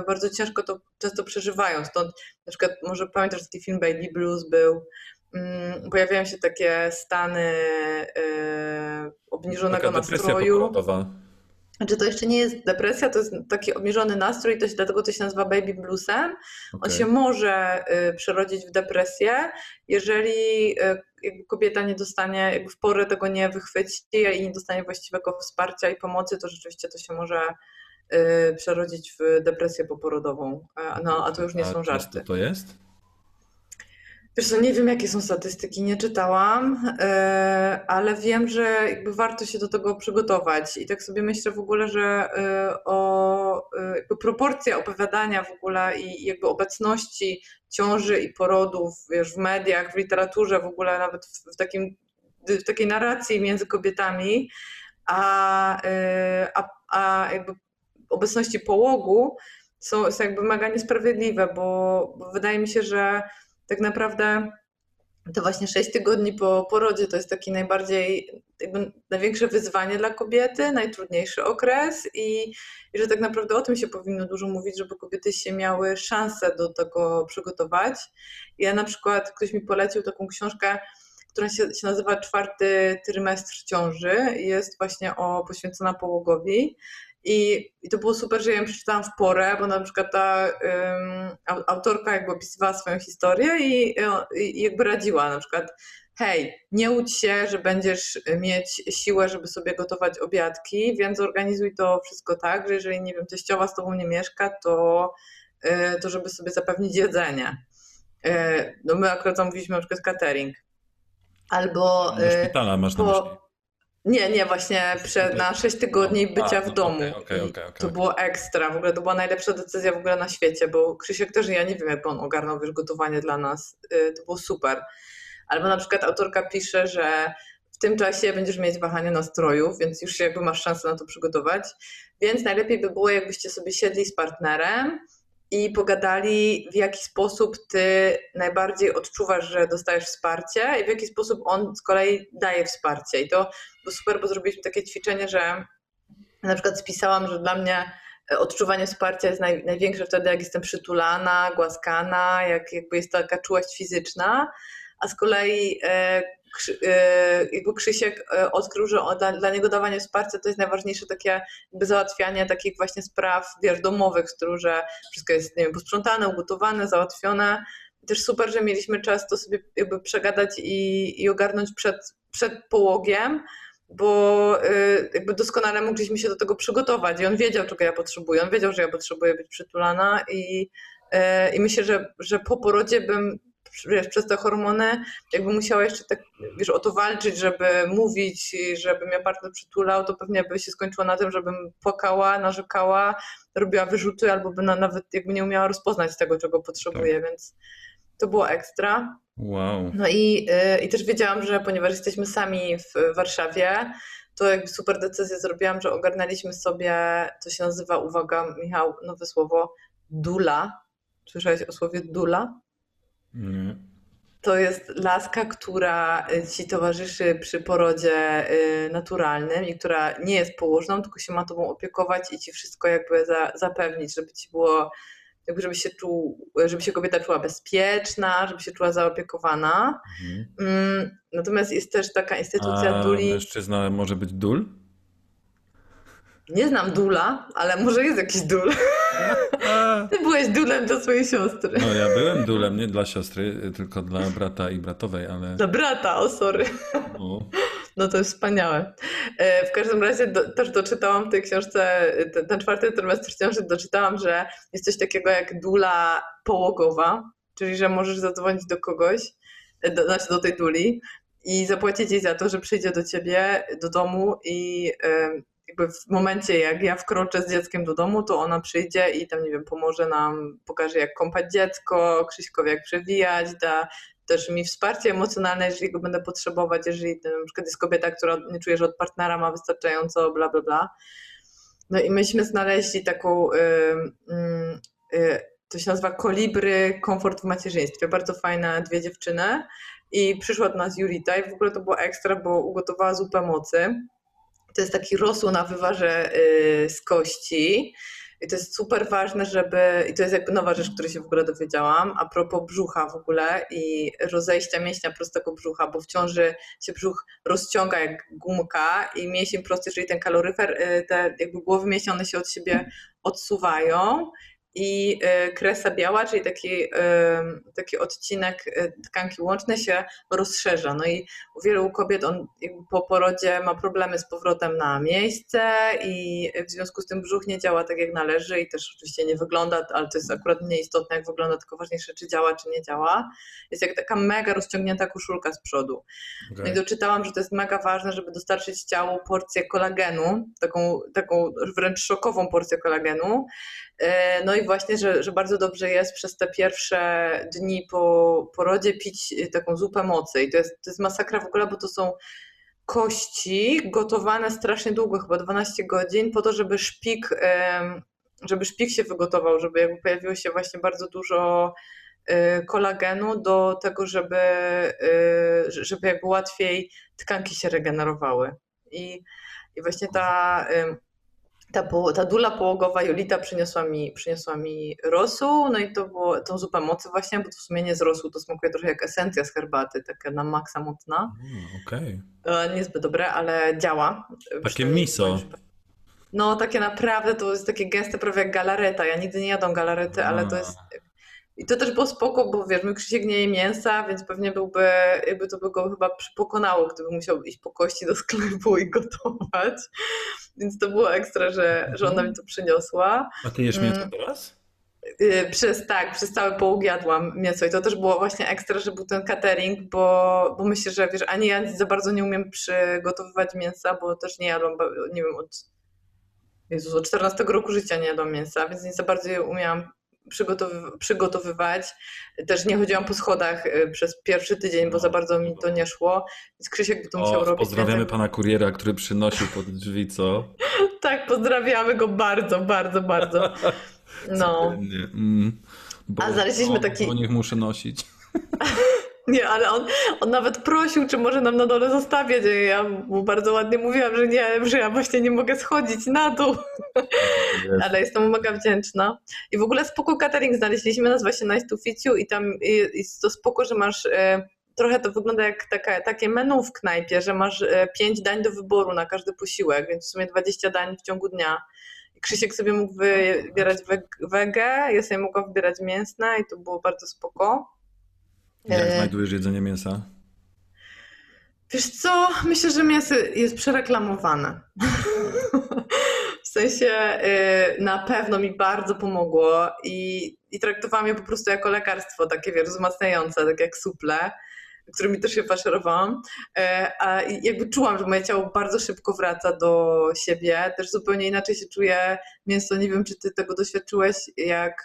bardzo ciężko to często przeżywają. Stąd na przykład może pamiętasz taki film Baby Blues był, pojawiają się takie stany y, obniżonego Taka nastroju. Znaczy to jeszcze nie jest depresja, to jest taki obniżony nastrój, to się, dlatego to się nazywa baby bluesem. On Okej. się może y, przerodzić w depresję, jeżeli y, kobieta nie dostanie, jakby w porę tego nie wychwyci i nie dostanie właściwego wsparcia i pomocy, to rzeczywiście to się może y, przerodzić w depresję poporodową. A- No, a to już nie są A żarty. to jest? Wiesz co, nie wiem jakie są statystyki, nie czytałam, e, ale wiem, że jakby warto się do tego przygotować. I tak sobie myślę w ogóle, że e, o e, jakby proporcja opowiadania w ogóle i jakby obecności ciąży i porodów, wiesz, w mediach, w literaturze, w ogóle nawet w, takim, w takiej narracji między kobietami, a, a, a jakby obecności połogu są, są jakby mega niesprawiedliwe, bo, bo wydaje mi się, że tak naprawdę to właśnie 6 tygodni po porodzie to jest taki najbardziej, jakby największe wyzwanie dla kobiety, najtrudniejszy okres i, i że tak naprawdę o tym się powinno dużo mówić, żeby kobiety się miały szansę do tego przygotować. Ja na przykład, ktoś mi polecił taką książkę, która się, się nazywa Czwarty trymestr ciąży jest właśnie o poświęcona połogowi. I, I to było super, że ja ją przeczytałam w porę, bo na przykład ta au- autorka jakby opisywała swoją historię i, i jakby radziła na przykład hej, nie łudź się, że będziesz mieć siłę, żeby sobie gotować obiadki, więc organizuj to wszystko tak, że jeżeli, nie wiem, teściowa z tobą nie mieszka, to, y, to żeby sobie zapewnić jedzenie. Y, No my akurat zamówiliśmy na przykład catering. Albo... Do y, szpitala masz na myśli. Nie, nie, właśnie na 6 tygodni A, bycia no, w domu. okej, okej, I okej, okej, to było ekstra. W ogóle to była najlepsza decyzja w ogóle na świecie, bo Krzysiek też, ja nie wiem, jak on ogarnął wiesz, gotowanie dla nas. Y, To było super. Albo na przykład autorka pisze, że w tym czasie będziesz mieć wahanie nastrojów, więc już jakby masz szansę na to przygotować. Więc najlepiej by było, jakbyście sobie siedli z partnerem i pogadali, w jaki sposób ty najbardziej odczuwasz, że dostajesz wsparcie i w jaki sposób on z kolei daje wsparcie. I to było super, bo zrobiliśmy takie ćwiczenie, że na przykład spisałam, że dla mnie e, odczuwanie wsparcia jest naj, największe wtedy, jak jestem przytulana, głaskana, jak jakby jest taka czułość fizyczna, a z kolei e, jakby Krzysiek e, odkrył, że dla, dla niego dawanie wsparcia to jest najważniejsze takie jakby załatwianie takich właśnie spraw, wiesz, domowych, z których, że wszystko jest, nie wiem, posprzątane, ugotowane, załatwione. Też super, że mieliśmy czas to sobie jakby przegadać i, i ogarnąć przed, przed połogiem, bo y, jakby doskonale mogliśmy się do tego przygotować i on wiedział, czego ja potrzebuję, on wiedział, że ja potrzebuję być przytulana i, i myślę, że, że po porodzie bym wiesz, przez te hormony jakby musiała jeszcze tak, wiesz, o to walczyć, żeby mówić, żeby mnie partner przytulał, to pewnie by się skończyło na tym, żebym płakała, narzekała, robiła wyrzuty albo by na, nawet jakby nie umiała rozpoznać tego, czego potrzebuję, więc to było ekstra. Wow. No i, y, i też wiedziałam, że ponieważ jesteśmy sami w Warszawie, to jakby super decyzję zrobiłam, że ogarnęliśmy sobie, to się nazywa, uwaga, Michał, nowe słowo, dula. Słyszałeś o słowie dula? Nie. To jest laska, która y, ci towarzyszy przy porodzie y, naturalnym i która nie jest położną, tylko się ma tobą opiekować i ci wszystko jakby za, zapewnić, żeby ci było, jakby żeby się czuł, żeby się kobieta czuła bezpieczna, żeby się czuła zaopiekowana. Mhm. Mm, Natomiast jest też taka instytucja A duli. mężczyzna może być dul? Nie znam dula, ale może jest jakiś dul. Ty byłeś dulem do swojej siostry. No ja byłem dulem, nie dla siostry, tylko dla brata i bratowej, ale... Dla brata, o sorry. No. No to jest wspaniałe. E, W każdym razie do, też doczytałam w tej książce, ten, ten czwarty trymestr ciąży, doczytałam, że jest coś takiego jak dula połogowa, czyli że możesz zadzwonić do kogoś, e, do, znaczy do tej duli i zapłacić jej za to, że przyjdzie do ciebie, do domu i jakby w momencie, jak ja wkroczę z dzieckiem do domu, to ona przyjdzie i tam, nie wiem, pomoże nam, pokaże jak kąpać dziecko, Krzyśkowi jak przewijać, da też mi wsparcie emocjonalne, jeżeli go będę potrzebować, jeżeli na przykład jest kobieta, która nie czuje, że od partnera ma wystarczająco, bla, bla, bla. No i myśmy znaleźli taką, y, y, y, to się nazywa Kolibry Komfort w Macierzyństwie. Bardzo fajne dwie dziewczyny. I przyszła do nas Julita i w ogóle to było ekstra, bo ugotowała zupę mocy. To jest taki rosół na wywarze y, z kości. I to jest super ważne, żeby. I to jest jakby nowa rzecz, której się w ogóle dowiedziałam. A propos brzucha w ogóle i rozejścia mięśnia prostego brzucha, bo w ciąży się brzuch rozciąga jak gumka i mięsień prosty, czyli ten kaloryfer, y, te jakby głowy mięśni, one się od siebie odsuwają i y, kresa biała, czyli taki, y, taki odcinek y, tkanki łącznej się rozszerza. No i u wielu kobiet on po porodzie ma problemy z powrotem na miejsce i w związku z tym brzuch nie działa tak jak należy i też oczywiście nie wygląda, ale to jest akurat mniej istotne jak wygląda, tylko ważniejsze czy działa czy nie działa. Jest jak taka mega rozciągnięta koszulka z przodu. Okay. No i doczytałam, że to jest mega ważne, żeby dostarczyć ciału porcję kolagenu, taką, taką wręcz szokową porcję kolagenu, E, no i właśnie, że, że bardzo dobrze jest przez te pierwsze dni po porodzie pić taką zupę mocy. I to jest, to jest masakra w ogóle, bo to są kości gotowane strasznie długo, chyba 12 godzin, po to, żeby szpik, żeby szpik się wygotował, żeby jakby pojawiło się właśnie bardzo dużo e, kolagenu do tego, żeby, e, żeby jakby łatwiej tkanki się regenerowały. I, i właśnie ta ta, ta dula połogowa Jolita przyniosła mi, przyniosła mi rosół, no i to było tą zupę mocy właśnie, bo to w sumie nie z rosół, to smakuje trochę jak esencja z herbaty, taka na maksa mocna. Mm, Okej. Okay. Niezbyt dobre, ale działa. Takie miso. No takie naprawdę, to jest takie gęste prawie jak galareta. Ja nigdy nie jadam galarety, ale to jest i to też było spoko, bo wiesz, mój Krzysiek nie je mięsa, więc pewnie byłby, jakby to by go chyba pokonało, gdyby musiał iść po kości do sklepu i gotować. Więc to było ekstra, że, że ona mi to przyniosła. A ty jesz mięso mm. teraz? Y, przez tak, przez cały połóg jadłam mięso i to też było właśnie ekstra, że był ten catering, bo, bo myślę, że wiesz, ani ja za bardzo nie umiem przygotowywać mięsa, bo też nie jadłam, nie wiem, od Jezus, od 14 roku życia nie jadłam mięsa, więc nie za bardzo je umiałam przygotowy- przygotowywać. Też nie chodziłam po schodach y, przez pierwszy tydzień, bo za bardzo mi to nie szło, więc Krzysiek by to musiał o, robić. Pozdrawiamy pana kuriera, który przynosił pod drzwi, co? tak, pozdrawiamy go bardzo, bardzo, bardzo. No. Mm, bo, A znaleźliśmy taki... Bo niech muszę nosić. Nie, ale on, on nawet prosił, czy może nam na dole zostawiać. Ja mu bardzo ładnie mówiłam, że nie, że ja właśnie nie mogę schodzić na dół. Yes. Ale jestem mega wdzięczna. I w ogóle spoko catering znaleźliśmy, nazywa się Nice to Fit You i tam jest to spoko, że masz... E, trochę to wygląda jak taka, takie menu w knajpie, że masz e, pięć dań do wyboru na każdy posiłek, więc w sumie 20 dań w ciągu dnia. Krzysiek sobie mógł wybierać wege, ja sobie mogłam wybierać mięsne i to było bardzo spoko. Jak e... znajdujesz jedzenie mięsa? Wiesz co, myślę, że mięso jest przereklamowane. w sensie yy, na pewno mi bardzo pomogło i, i traktowałam je po prostu jako lekarstwo, takie wiesz, wzmacniające, tak jak suple, którymi też się faszerowałam. Yy, a jakby czułam, że moje ciało bardzo szybko wraca do siebie. Też zupełnie inaczej się czuje mięso. Nie wiem, czy ty tego doświadczyłeś, jak...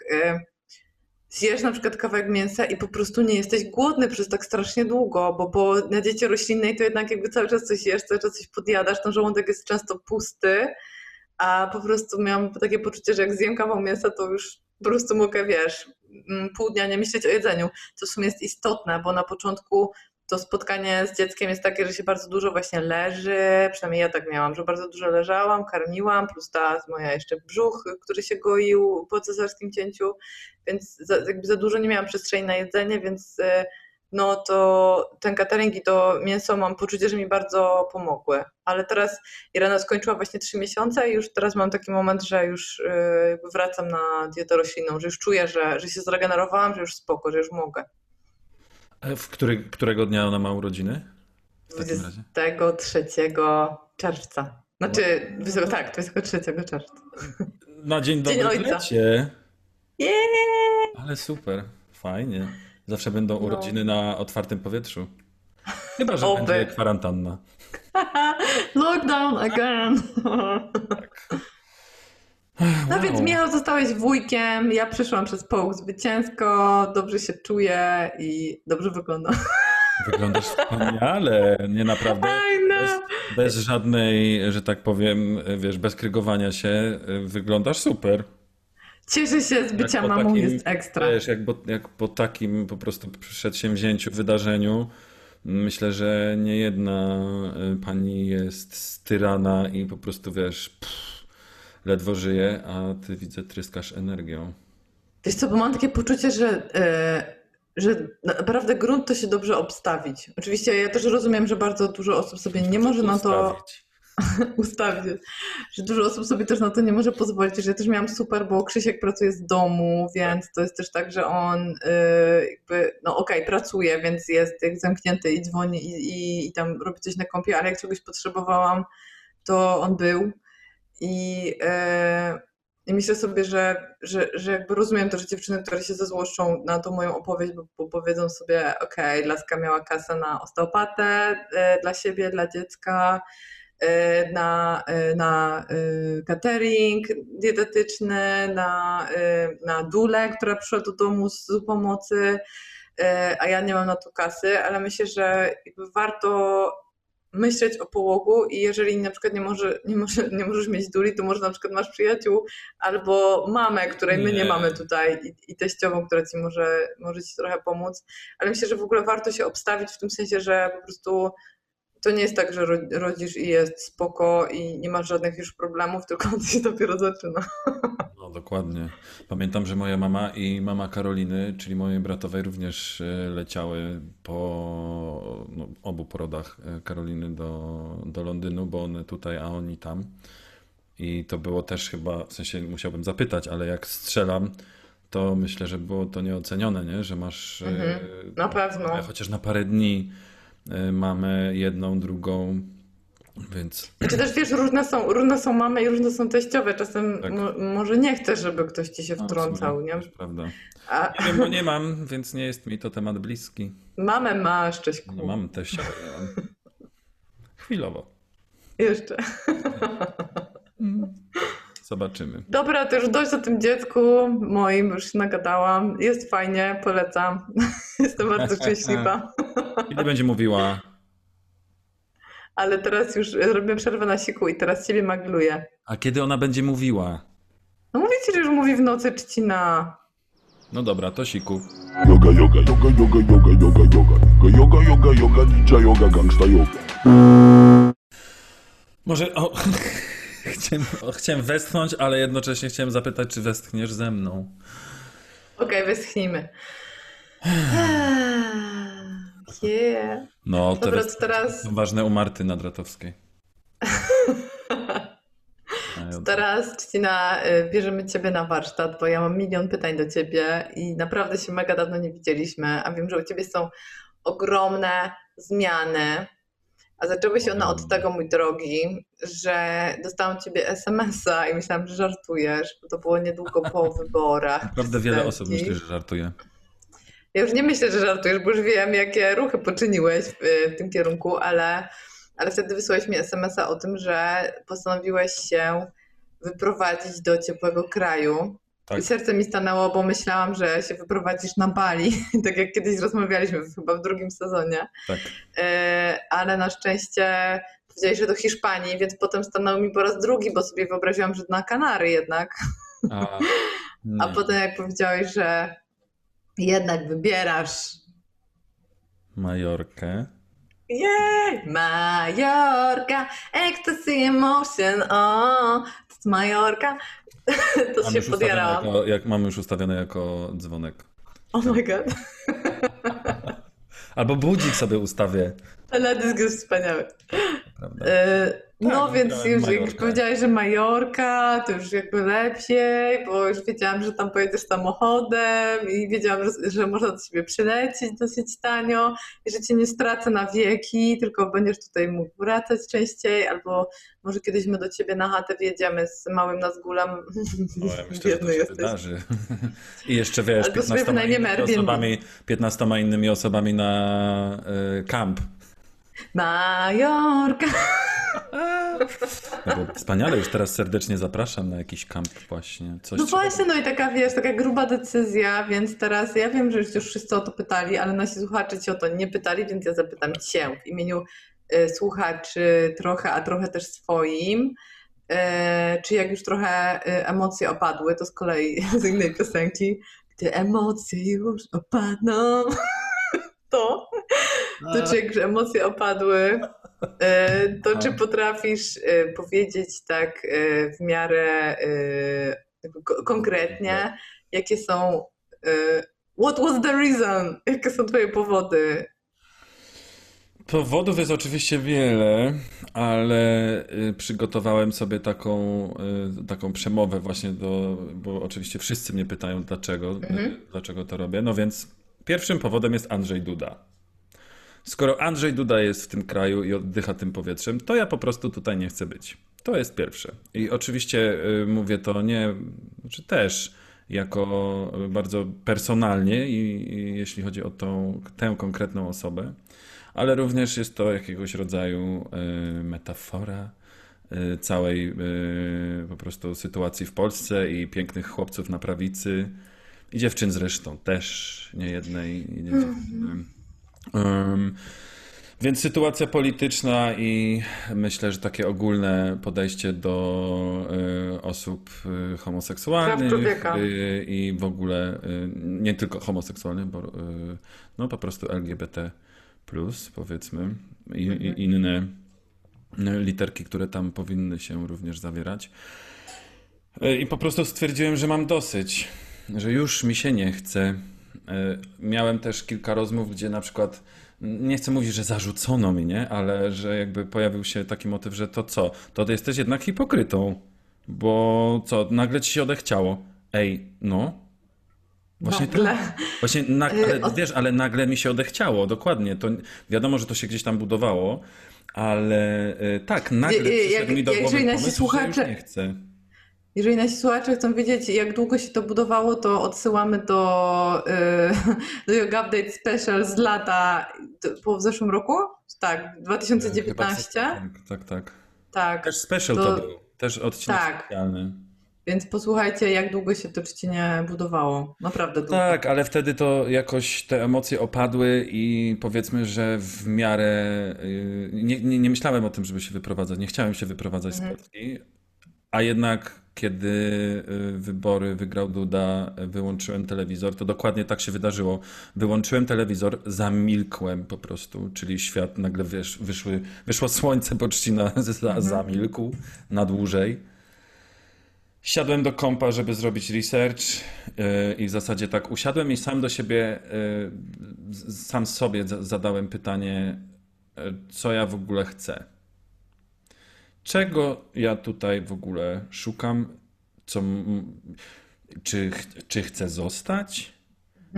Zjesz na przykład kawałek mięsa i po prostu nie jesteś głodny przez tak strasznie długo, bo po na diecie roślinnej to jednak jakby cały czas coś jesz, cały czas coś podjadasz, ten żołądek jest często pusty, a po prostu miałam takie poczucie, że jak zjem kawał mięsa, to już po prostu mogę, wiesz, mm, pół dnia nie myśleć o jedzeniu, co w sumie jest istotne, bo na początku to spotkanie z dzieckiem jest takie, że się bardzo dużo właśnie leży, przynajmniej ja tak miałam, że bardzo dużo leżałam, karmiłam, plus ta moja jeszcze brzuch, który się goił po cesarskim cięciu, więc za, jakby za dużo nie miałam przestrzeni na jedzenie, więc e, no to ten catering i to mięso mam poczucie, że mi bardzo pomogły. Ale teraz Irena skończyła właśnie trzy miesiące i już teraz mam taki moment, że już e, wracam na dietę roślinną, że już czuję, że, że się zregenerowałam, że już spoko, że już mogę. E, w który, którego dnia ona ma urodziny? 23 czerwca. Znaczy, no. tak, 23 czerwca. Na dzień dobry lecie. Yeah. Ale super, fajnie. Zawsze będą no. urodziny na otwartym powietrzu. Chyba, że Oby. będzie kwarantanna. Lockdown again. tak. No wow. więc Michał, zostałeś wujkiem, ja przyszłam przez połóg zwycięsko, dobrze się czuję i dobrze wyglądam. Wyglądasz wspaniale, nie naprawdę. Bez, bez żadnej, że tak powiem, wiesz, bez krygowania się, wyglądasz super. Cieszę się z bycia po mamą, takim, jest ekstra. Wiesz, jak, po, jak po takim po prostu przedsięwzięciu, wydarzeniu, myślę, że nie jedna y, pani jest styrana i po prostu, wiesz, pff, ledwo żyje, a ty widzę, tryskasz energią. Wiesz co, bo mam takie poczucie, że, e, że naprawdę grunt to się dobrze obstawić. Oczywiście ja też rozumiem, że bardzo dużo osób sobie nie może na to Ustawić. że dużo osób sobie też na to nie może pozwolić, że ja też miałam super, bo Krzysiek pracuje z domu, więc to jest też tak, że on y, jakby, no okej, pracuje, więc jest jak zamknięty i dzwoni i, i, i tam robi coś na kompie, ale jak czegoś potrzebowałam, to on był i, y, i myślę sobie, że, że, że jakby rozumiem to, że dziewczyny, które się zezłoszczą na tą moją opowieść, bo, bo powiedzą sobie, okej, laska miała kasę na osteopatę y, dla siebie, dla dziecka, y, na, na catering dietetyczny, na, na dulę, która przyszła do domu z z pomocy, a ja nie mam na to kasy, ale myślę, że warto myśleć o połogu i jeżeli na przykład nie, może, nie, może, nie możesz mieć duli, to może na przykład masz przyjaciół albo mamę, której my nie Nie. mamy tutaj i, i teściową, która ci może, może ci trochę pomóc, ale myślę, że w ogóle warto się obstawić w tym sensie, że po prostu to nie jest tak, że ro- rodzisz i jest spoko i nie masz żadnych już problemów, tylko to się dopiero zaczyna. No dokładnie. Pamiętam, że moja mama i mama Karoliny, czyli mojej bratowej, również e, leciały po no, obu porodach e, Karoliny do, do Londynu, bo one tutaj, a oni tam. I to było też chyba, w sensie musiałbym zapytać, ale jak strzelam, to myślę, że było to nieocenione, nie? Że masz e, Mhm. Na pewno. chociaż na parę dni mamy jedną, drugą, więc Czy też wiesz, różne są, różne są mamy i różne są teściowe. Czasem Tak. mo, może nie chcesz, żeby ktoś ci się no, wtrącał, sumie nie? też prawda. A Nie wiem, bo nie mam, więc nie jest mi to temat bliski. mamę masz, Cześćku. No mam też nie mam. Chwilowo. Jeszcze. Zobaczymy. Dobra, to już dość o tym dziecku moim, już się nagadałam. Jest fajnie, polecam. Jestem bardzo szczęśliwa. Kiedy będzie mówiła? Ale teraz już robię przerwę na siku i teraz ciebie magluję. A kiedy ona będzie mówiła? No mówię ci, że już mówi w nocy trzcina. No dobra, to siku. Yoga, yoga, yoga, yoga, yoga, yoga, yoga. Yoga, yoga, yoga, ninja yoga, gangsta yoga. Może o, chciałem, o, chciałem westchnąć, ale jednocześnie chciałem zapytać, czy westchniesz ze mną. Okej, wyschnijmy. Yeah. No, Dobra, teraz teraz, ważne u Marty Nadratowskiej. Teraz Trzcina, y, bierzemy ciebie na warsztat, bo ja mam milion pytań do ciebie i naprawdę się mega dawno nie widzieliśmy, a wiem, że u ciebie są ogromne zmiany. A zaczęły się one od tego, mój drogi, że dostałam ciebie SMS-a i myślałam, że żartujesz, bo to było niedługo po wyborach. Naprawdę wiele osób myśli, że żartuję. Ja już nie myślę, że żartujesz, bo już wiem, jakie ruchy poczyniłeś w, w tym kierunku, ale, ale wtedy wysłałeś mi SMS-a o tym, że postanowiłeś się wyprowadzić do ciepłego kraju. Tak. I serce mi stanęło, bo myślałam, że się wyprowadzisz na Bali, tak jak kiedyś rozmawialiśmy, chyba w drugim sezonie. Tak. E, ale na szczęście powiedziałeś, że do Hiszpanii, więc potem stanęło mi po raz drugi, bo sobie wyobraziłam, że na Kanary jednak. A, A potem jak powiedziałeś, że jednak wybierasz Majorkę. Jej! Majorka, ecstasy emotion, o, to jest Majorka. To się podjarałam. jako, jak, mam już ustawione jako dzwonek. Oh my god. Albo budzik sobie ustawię. Teledysk jest wspaniały. Prawda? E, No Tak, więc już jak już Majorkę. powiedziałeś, że Majorka, to już jakby lepiej, bo już wiedziałam, że tam pojedziesz samochodem i wiedziałam, że, że można do ciebie przylecieć dosyć tanio i że cię nie stracę na wieki, tylko będziesz tutaj mógł wracać częściej, albo może kiedyś my do ciebie na chatę wjedziemy z małym Nazgulem. No, ja myślę, że to się wydarzy. I jeszcze wiesz, Albo sobie 15 wynajmiemy innymi osobami, 15 innymi osobami na y, kamp. Majorka! No bo wspaniale, już teraz serdecznie zapraszam na jakiś kamp właśnie. Coś No właśnie, no i taka, wiesz, taka gruba decyzja, więc teraz ja wiem, że już wszyscy o to pytali, ale nasi słuchacze ci o to nie pytali, więc ja zapytam cię w imieniu y, słuchaczy trochę, a trochę też swoim. Y, czy jak już trochę y, emocje opadły, to z kolei z innej piosenki, gdy emocje już opadną, to, to czy jak już emocje opadły, y, to czy potrafisz y, powiedzieć tak y, w miarę konkretnie, jakie są What was the reason? Jakie są twoje powody? Powodów jest oczywiście wiele, ale y, przygotowałem sobie taką, y, taką przemowę właśnie do, bo oczywiście wszyscy mnie pytają dlaczego, y, dlaczego to robię. No więc pierwszym powodem jest Andrzej Duda. Skoro Andrzej Duda jest w tym kraju i oddycha tym powietrzem, to ja po prostu tutaj nie chcę być. To jest pierwsze. I oczywiście y, mówię to nie, czy też jako bardzo personalnie i, i jeśli chodzi o tą, tę konkretną osobę, ale również jest to jakiegoś rodzaju y, metafora y, całej po prostu sytuacji w Polsce i pięknych chłopców na prawicy i dziewczyn zresztą też, nie jednej. i Nie dziewczyny. Więc sytuacja polityczna i myślę, że takie ogólne podejście do y, osób y, homoseksualnych y, i w ogóle nie tylko homoseksualnych, bo no po prostu LGBT plus powiedzmy i, i inne literki, które tam powinny się również zawierać. I po prostu stwierdziłem, że mam dosyć, że już mi się nie chce. Y, Miałem też kilka rozmów, gdzie na przykład, nie chcę mówić, że zarzucono mi, nie? ale że jakby pojawił się taki motyw, że to co? To jesteś jednak hipokrytą, bo co, nagle ci się odechciało. Ej, no. Właśnie Nagle. tak. Właśnie, na, Y, ale, od- wiesz, ale nagle mi się odechciało, dokładnie. To wiadomo, że to się gdzieś tam budowało, ale y, tak, nagle Y, przyszedł jak- mi do głowy pomysł, że słuchacze- już nie chcę. Jeżeli nasi słuchacze chcą wiedzieć, jak długo się to budowało, to odsyłamy do, y, do Yoga Update Special z lata, było w zeszłym roku? Tak, 2019? Tak, tak, tak. Tak, Też special to, To- był. Też odcinek Tak. specjalny. więc posłuchajcie, jak długo się to trzcinie budowało. Naprawdę długo. Tak, ale wtedy to jakoś te emocje opadły i powiedzmy, że w miarę y, nie, nie, nie myślałem o tym, żeby się wyprowadzać. Nie chciałem się wyprowadzać z Polski, a jednak kiedy y, wybory wygrał Duda, y, wyłączyłem telewizor, to dokładnie tak się wydarzyło. Wyłączyłem telewizor, zamilkłem po prostu, czyli świat nagle wiesz, wyszły, wyszło słońce poczcina, za, zamilkł na dłużej. Siadłem do kompa, żeby zrobić research yy, i w zasadzie tak usiadłem i sam do siebie, z- sam sobie za- zadałem pytanie, co ja w ogóle chcę. Czego ja tutaj w ogóle szukam? Co, czy, czy chcę zostać?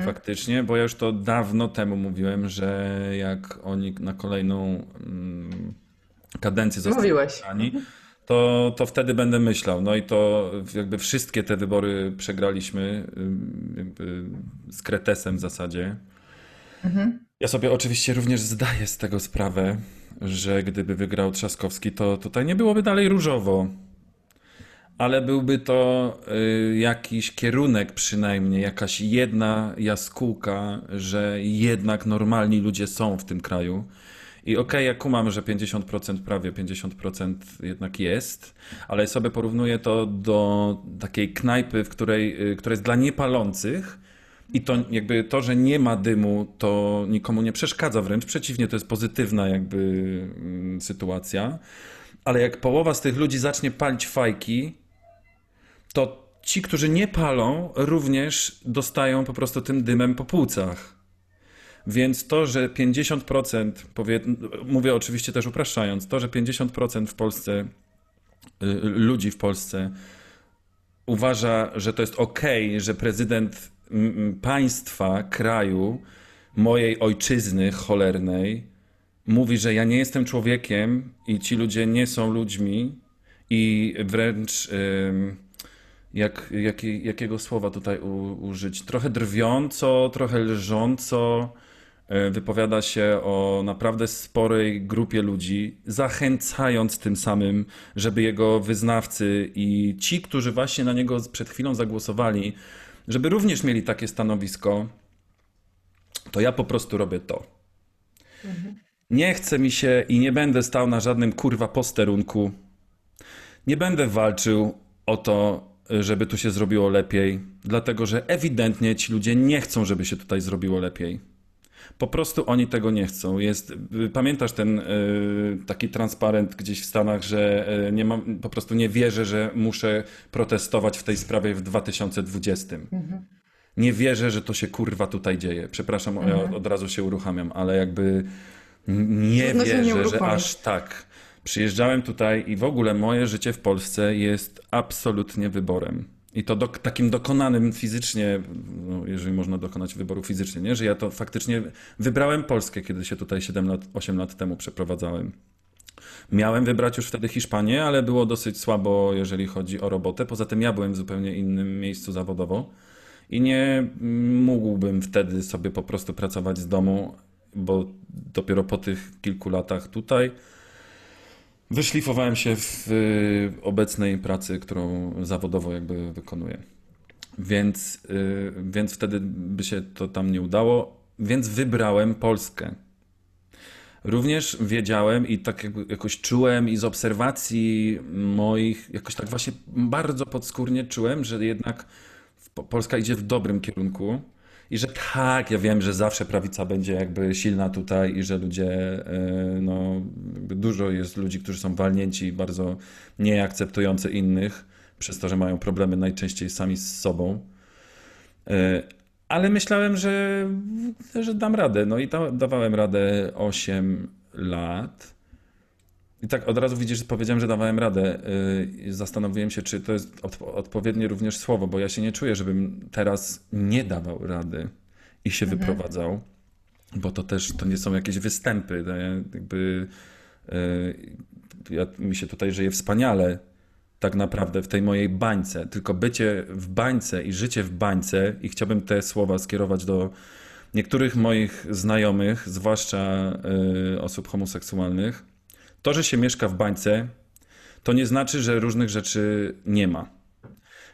Faktycznie, bo ja już to dawno temu mówiłem, że jak oni na kolejną mm, kadencję zostaną wybrani, to, to wtedy będę myślał. No i to jakby wszystkie te wybory przegraliśmy z kretesem w zasadzie. Ja sobie oczywiście również zdaję z tego sprawę, że gdyby wygrał Trzaskowski, to tutaj nie byłoby dalej różowo. Ale byłby to y, jakiś kierunek przynajmniej, jakaś jedna jaskółka, że jednak normalni ludzie są w tym kraju. I okej, ja kumam, że 50%, prawie 50% jednak jest, ale sobie porównuję to do takiej knajpy, w której, y, która jest dla niepalących i to jakby to, że nie ma dymu, to nikomu nie przeszkadza, wręcz przeciwnie, to jest pozytywna jakby mm, sytuacja. Ale jak połowa z tych ludzi zacznie palić fajki, to ci, którzy nie palą, również dostają po prostu tym dymem po płucach. Więc to, że 50%, powie, mówię oczywiście też upraszczając, to, że 50% w Polsce, y, ludzi w Polsce uważa, że to jest okej, że prezydent państwa, kraju, mojej ojczyzny cholernej, mówi, że ja nie jestem człowiekiem i ci ludzie nie są ludźmi i wręcz jak, jakie, jakiego słowa tutaj u, użyć? Trochę drwiąco, trochę lżąco y, wypowiada się o naprawdę sporej grupie ludzi, zachęcając tym samym, żeby jego wyznawcy i ci, którzy właśnie na niego przed chwilą zagłosowali, żeby również mieli takie stanowisko, to ja po prostu robię to. Nie chce mi się i nie będę stał na żadnym kurwa posterunku. Nie będę walczył o to, żeby tu się zrobiło lepiej, dlatego że ewidentnie ci ludzie nie chcą, żeby się tutaj zrobiło lepiej. Po prostu oni tego nie chcą. Jest, pamiętasz ten y, taki transparent gdzieś w Stanach, że y, nie mam, po prostu nie wierzę, że muszę protestować w tej sprawie w 2020. Nie wierzę, że to się kurwa tutaj dzieje. Przepraszam, ja od, razu się uruchamiam, ale jakby nie Trudno się nie wierzę, że aż tak. Przyjeżdżałem tutaj i w ogóle moje życie w Polsce jest absolutnie wyborem. I to dok- takim dokonanym fizycznie, no, jeżeli można dokonać wyboru fizycznie, nie? że ja to faktycznie wybrałem Polskę, kiedy się tutaj 7 lat, 8 lat temu przeprowadzałem. Miałem wybrać już wtedy Hiszpanię, ale było dosyć słabo, jeżeli chodzi o robotę. Poza tym ja byłem w zupełnie innym miejscu zawodowo i nie mógłbym wtedy sobie po prostu pracować z domu, bo dopiero po tych kilku latach tutaj wyszlifowałem się w y, obecnej pracy, którą zawodowo jakby wykonuję. Więc, y, więc wtedy by się to tam nie udało, więc wybrałem Polskę. Również wiedziałem i tak jakoś czułem i z obserwacji moich, jakoś tak właśnie bardzo podskórnie czułem, że jednak Polska idzie w dobrym kierunku i że tak, ja wiem, że zawsze prawica będzie jakby silna tutaj i że ludzie, e, no dużo jest ludzi, którzy są walnięci i bardzo nieakceptujący innych, przez to, że mają problemy najczęściej sami z sobą. E, Ale myślałem, że, że dam radę. No i da, dawałem radę 8 lat. I tak od razu widzisz, powiedziałem, że dawałem radę. Yy, Zastanowiłem się, czy to jest odpo- odpowiednie również słowo, bo ja się nie czuję, żebym teraz nie dawał rady i się wyprowadzał, bo to też to nie są jakieś występy. To ja jakby yy, ja, mi się tutaj żyje wspaniale, tak naprawdę w tej mojej bańce. Tylko bycie w bańce i życie w bańce, i chciałbym te słowa skierować do niektórych moich znajomych, zwłaszcza y, osób homoseksualnych. To, że się mieszka w bańce, to nie znaczy, że różnych rzeczy nie ma.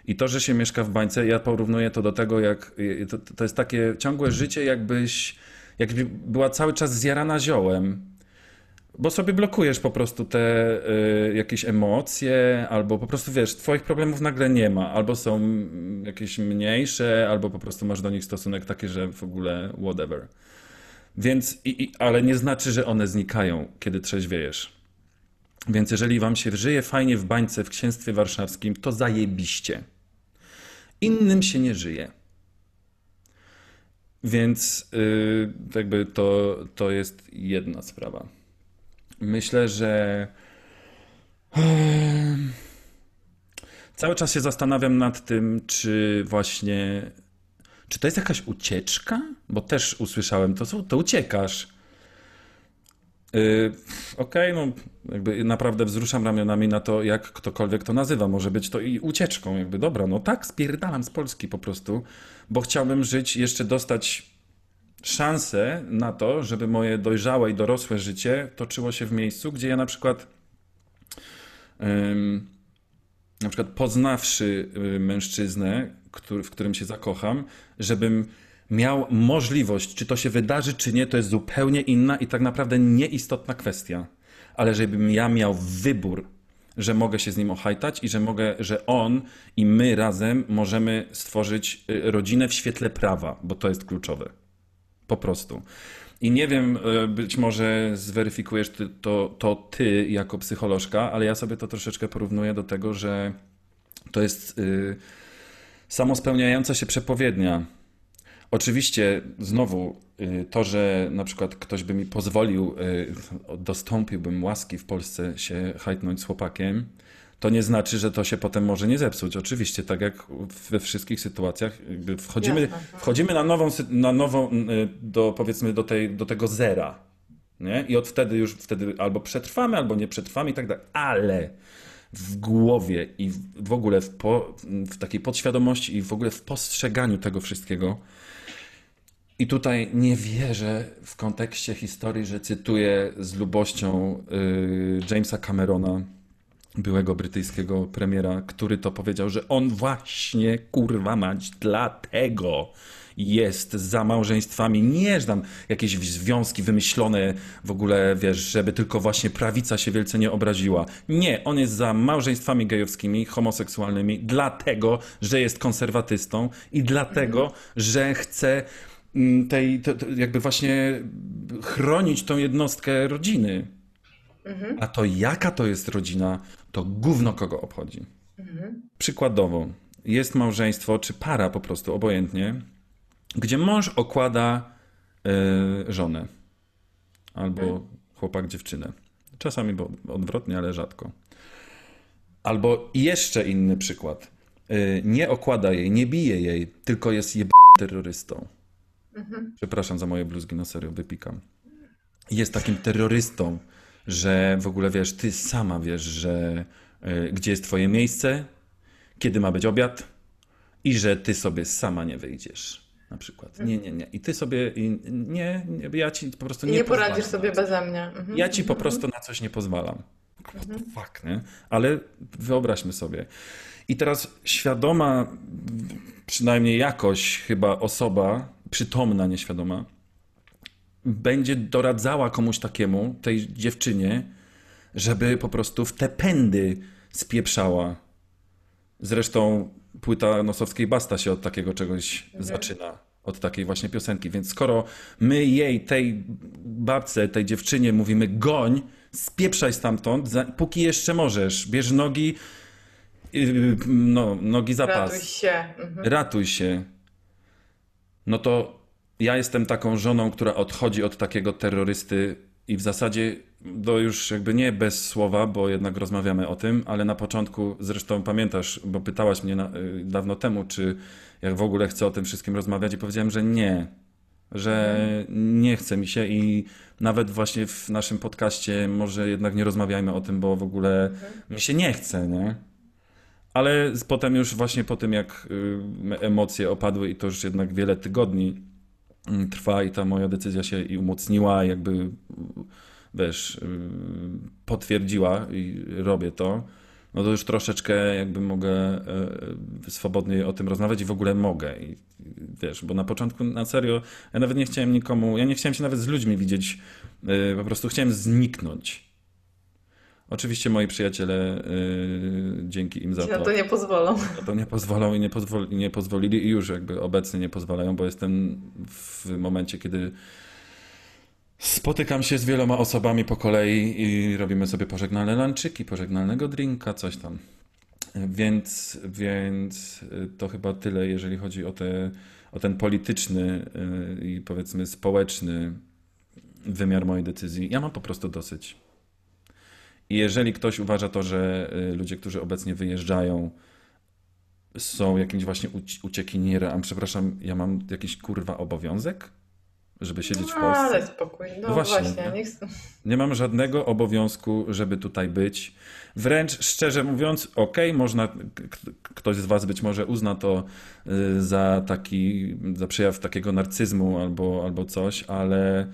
I to, że się mieszka w bańce, ja porównuję to do tego, jak to, to jest takie ciągłe życie, jakbyś jakby była cały czas zjarana ziołem. Bo sobie blokujesz po prostu te y, jakieś emocje, albo po prostu wiesz, twoich problemów nagle nie ma, albo są jakieś mniejsze, albo po prostu masz do nich stosunek taki, że w ogóle whatever. Więc, i, i, ale nie znaczy, że one znikają, kiedy trzeźwiejesz. Więc jeżeli wam się żyje fajnie w bańce w księstwie warszawskim, to zajebiście. Innym się nie żyje. Więc y, jakby to, to jest jedna sprawa. Myślę, że em, cały czas się zastanawiam nad tym, czy właśnie. Czy to jest jakaś ucieczka? Bo też usłyszałem, to, to uciekasz. Yy, Okej, no jakby naprawdę wzruszam ramionami na to, jak ktokolwiek to nazywa. Może być to i ucieczką, jakby dobra, no tak, spierdalam z Polski po prostu, bo chciałbym żyć, jeszcze dostać szansę na to, żeby moje dojrzałe i dorosłe życie toczyło się w miejscu, gdzie ja na przykład na przykład poznawszy y, mężczyznę, który, w którym się zakocham, żebym miał możliwość, czy to się wydarzy, czy nie, to jest zupełnie inna i tak naprawdę nieistotna kwestia. Ale żebym ja miał wybór, że mogę się z nim ochajtać i że mogę, że on i my razem możemy stworzyć y, rodzinę w świetle prawa, bo to jest kluczowe. Po prostu. I nie wiem, y, być może zweryfikujesz ty, to, to ty jako psycholożka, ale ja sobie to troszeczkę porównuję do tego, że to jest y, samospełniająca się przepowiednia. Oczywiście, znowu, y, to, że na przykład ktoś by mi pozwolił, y, dostąpiłbym łaski w Polsce się hajtnąć z chłopakiem, to nie znaczy, że to się potem może nie zepsuć. Oczywiście, tak jak we wszystkich sytuacjach, wchodzimy, wchodzimy na nową, na nową y, do, powiedzmy, do, tej, do tego zera. Nie? I od wtedy już wtedy albo przetrwamy, albo nie przetrwamy i tak dalej. Ale w głowie i w w ogóle w, po, w takiej podświadomości i w ogóle w postrzeganiu tego wszystkiego. I tutaj nie wierzę w kontekście historii, że cytuję z lubością y, Jamesa Camerona, byłego brytyjskiego premiera, który to powiedział, że on właśnie, kurwa mać, dlatego jest za małżeństwami, nie że tam jakieś związki wymyślone w ogóle, wiesz, żeby tylko właśnie prawica się wielce nie obraziła. Nie, on jest za małżeństwami gejowskimi, homoseksualnymi, dlatego, że jest konserwatystą i dlatego, że chce tej, to, to jakby właśnie chronić tą jednostkę rodziny. A to jaka to jest rodzina, to gówno kogo obchodzi. Przykładowo, jest małżeństwo, czy para po prostu, obojętnie, gdzie mąż okłada e, żonę albo chłopak dziewczynę. Czasami bo odwrotnie, ale rzadko. Albo jeszcze inny przykład. E, nie okłada jej, nie bije jej, tylko jest jeb... terrorystą. Przepraszam za moje bluzgi, na serio, wypikam. Jest takim terrorystą, że w ogóle wiesz, ty sama wiesz, że e, gdzie jest twoje miejsce, kiedy ma być obiad i że ty sobie sama nie wyjdziesz. Na przykład. Nie, nie, nie. I ty sobie, nie, nie ja ci po prostu nie nie poradzisz sobie beze mnie. Mhm. Ja ci po prostu na coś nie pozwalam. What the fuck, nie? Ale wyobraźmy sobie. I teraz świadoma, przynajmniej jakoś chyba osoba, przytomna, nieświadoma, będzie doradzała komuś takiemu, tej dziewczynie, żeby po prostu w te pędy spieprzała. Zresztą płyta Nosowskiej Basta się od takiego czegoś zaczyna. Od takiej właśnie piosenki. Więc skoro my jej, tej babce, tej dziewczynie mówimy goń, spieprzaj stamtąd, za, póki jeszcze możesz. Bierz nogi, yy, no, nogi za pas. Ratuj się. Mhm. Ratuj się. No to ja jestem taką żoną, która odchodzi od takiego terrorysty i w zasadzie to już jakby nie bez słowa, bo jednak rozmawiamy o tym, ale na początku, zresztą pamiętasz, bo pytałaś mnie na, y, dawno temu, czy jak w ogóle chcę o tym wszystkim rozmawiać i powiedziałem, że nie, że nie chce mi się i nawet właśnie w naszym podcaście może jednak nie rozmawiajmy o tym, bo w ogóle mi się nie chce, nie? Ale potem już właśnie po tym, jak y, emocje opadły i to już jednak wiele tygodni mm, trwa i ta moja decyzja się i umocniła, jakby y, wiesz, y, potwierdziła i robię to, no to już troszeczkę jakby mogę y, swobodniej o tym rozmawiać i w ogóle mogę. I, wiesz, bo na początku na serio ja nawet nie chciałem nikomu, ja nie chciałem się nawet z ludźmi widzieć, po prostu chciałem zniknąć. Oczywiście moi przyjaciele, y, dzięki im za na to, to nie pozwolą. na to nie pozwolą i nie, pozwol, i nie pozwolili i już jakby obecnie nie pozwalają, bo jestem w momencie, kiedy spotykam się z wieloma osobami po kolei i robimy sobie pożegnalne lanczyki, pożegnalnego drinka, coś tam. Więc, więc to chyba tyle, jeżeli chodzi o, te, o ten polityczny y, i powiedzmy społeczny wymiar mojej decyzji. Ja mam po prostu dosyć. I jeżeli ktoś uważa to, że y, ludzie, którzy obecnie wyjeżdżają, są jakimś właśnie uci- uciekinierem, przepraszam, ja mam jakiś kurwa obowiązek, żeby siedzieć w No, Polsce? ale spokój. No, No właśnie, właśnie, nie? Nie mam żadnego obowiązku, żeby tutaj być. Wręcz szczerze mówiąc, okej, można, k- k- ktoś z Was być może uzna to y, za taki, za przejaw takiego narcyzmu albo, albo coś, ale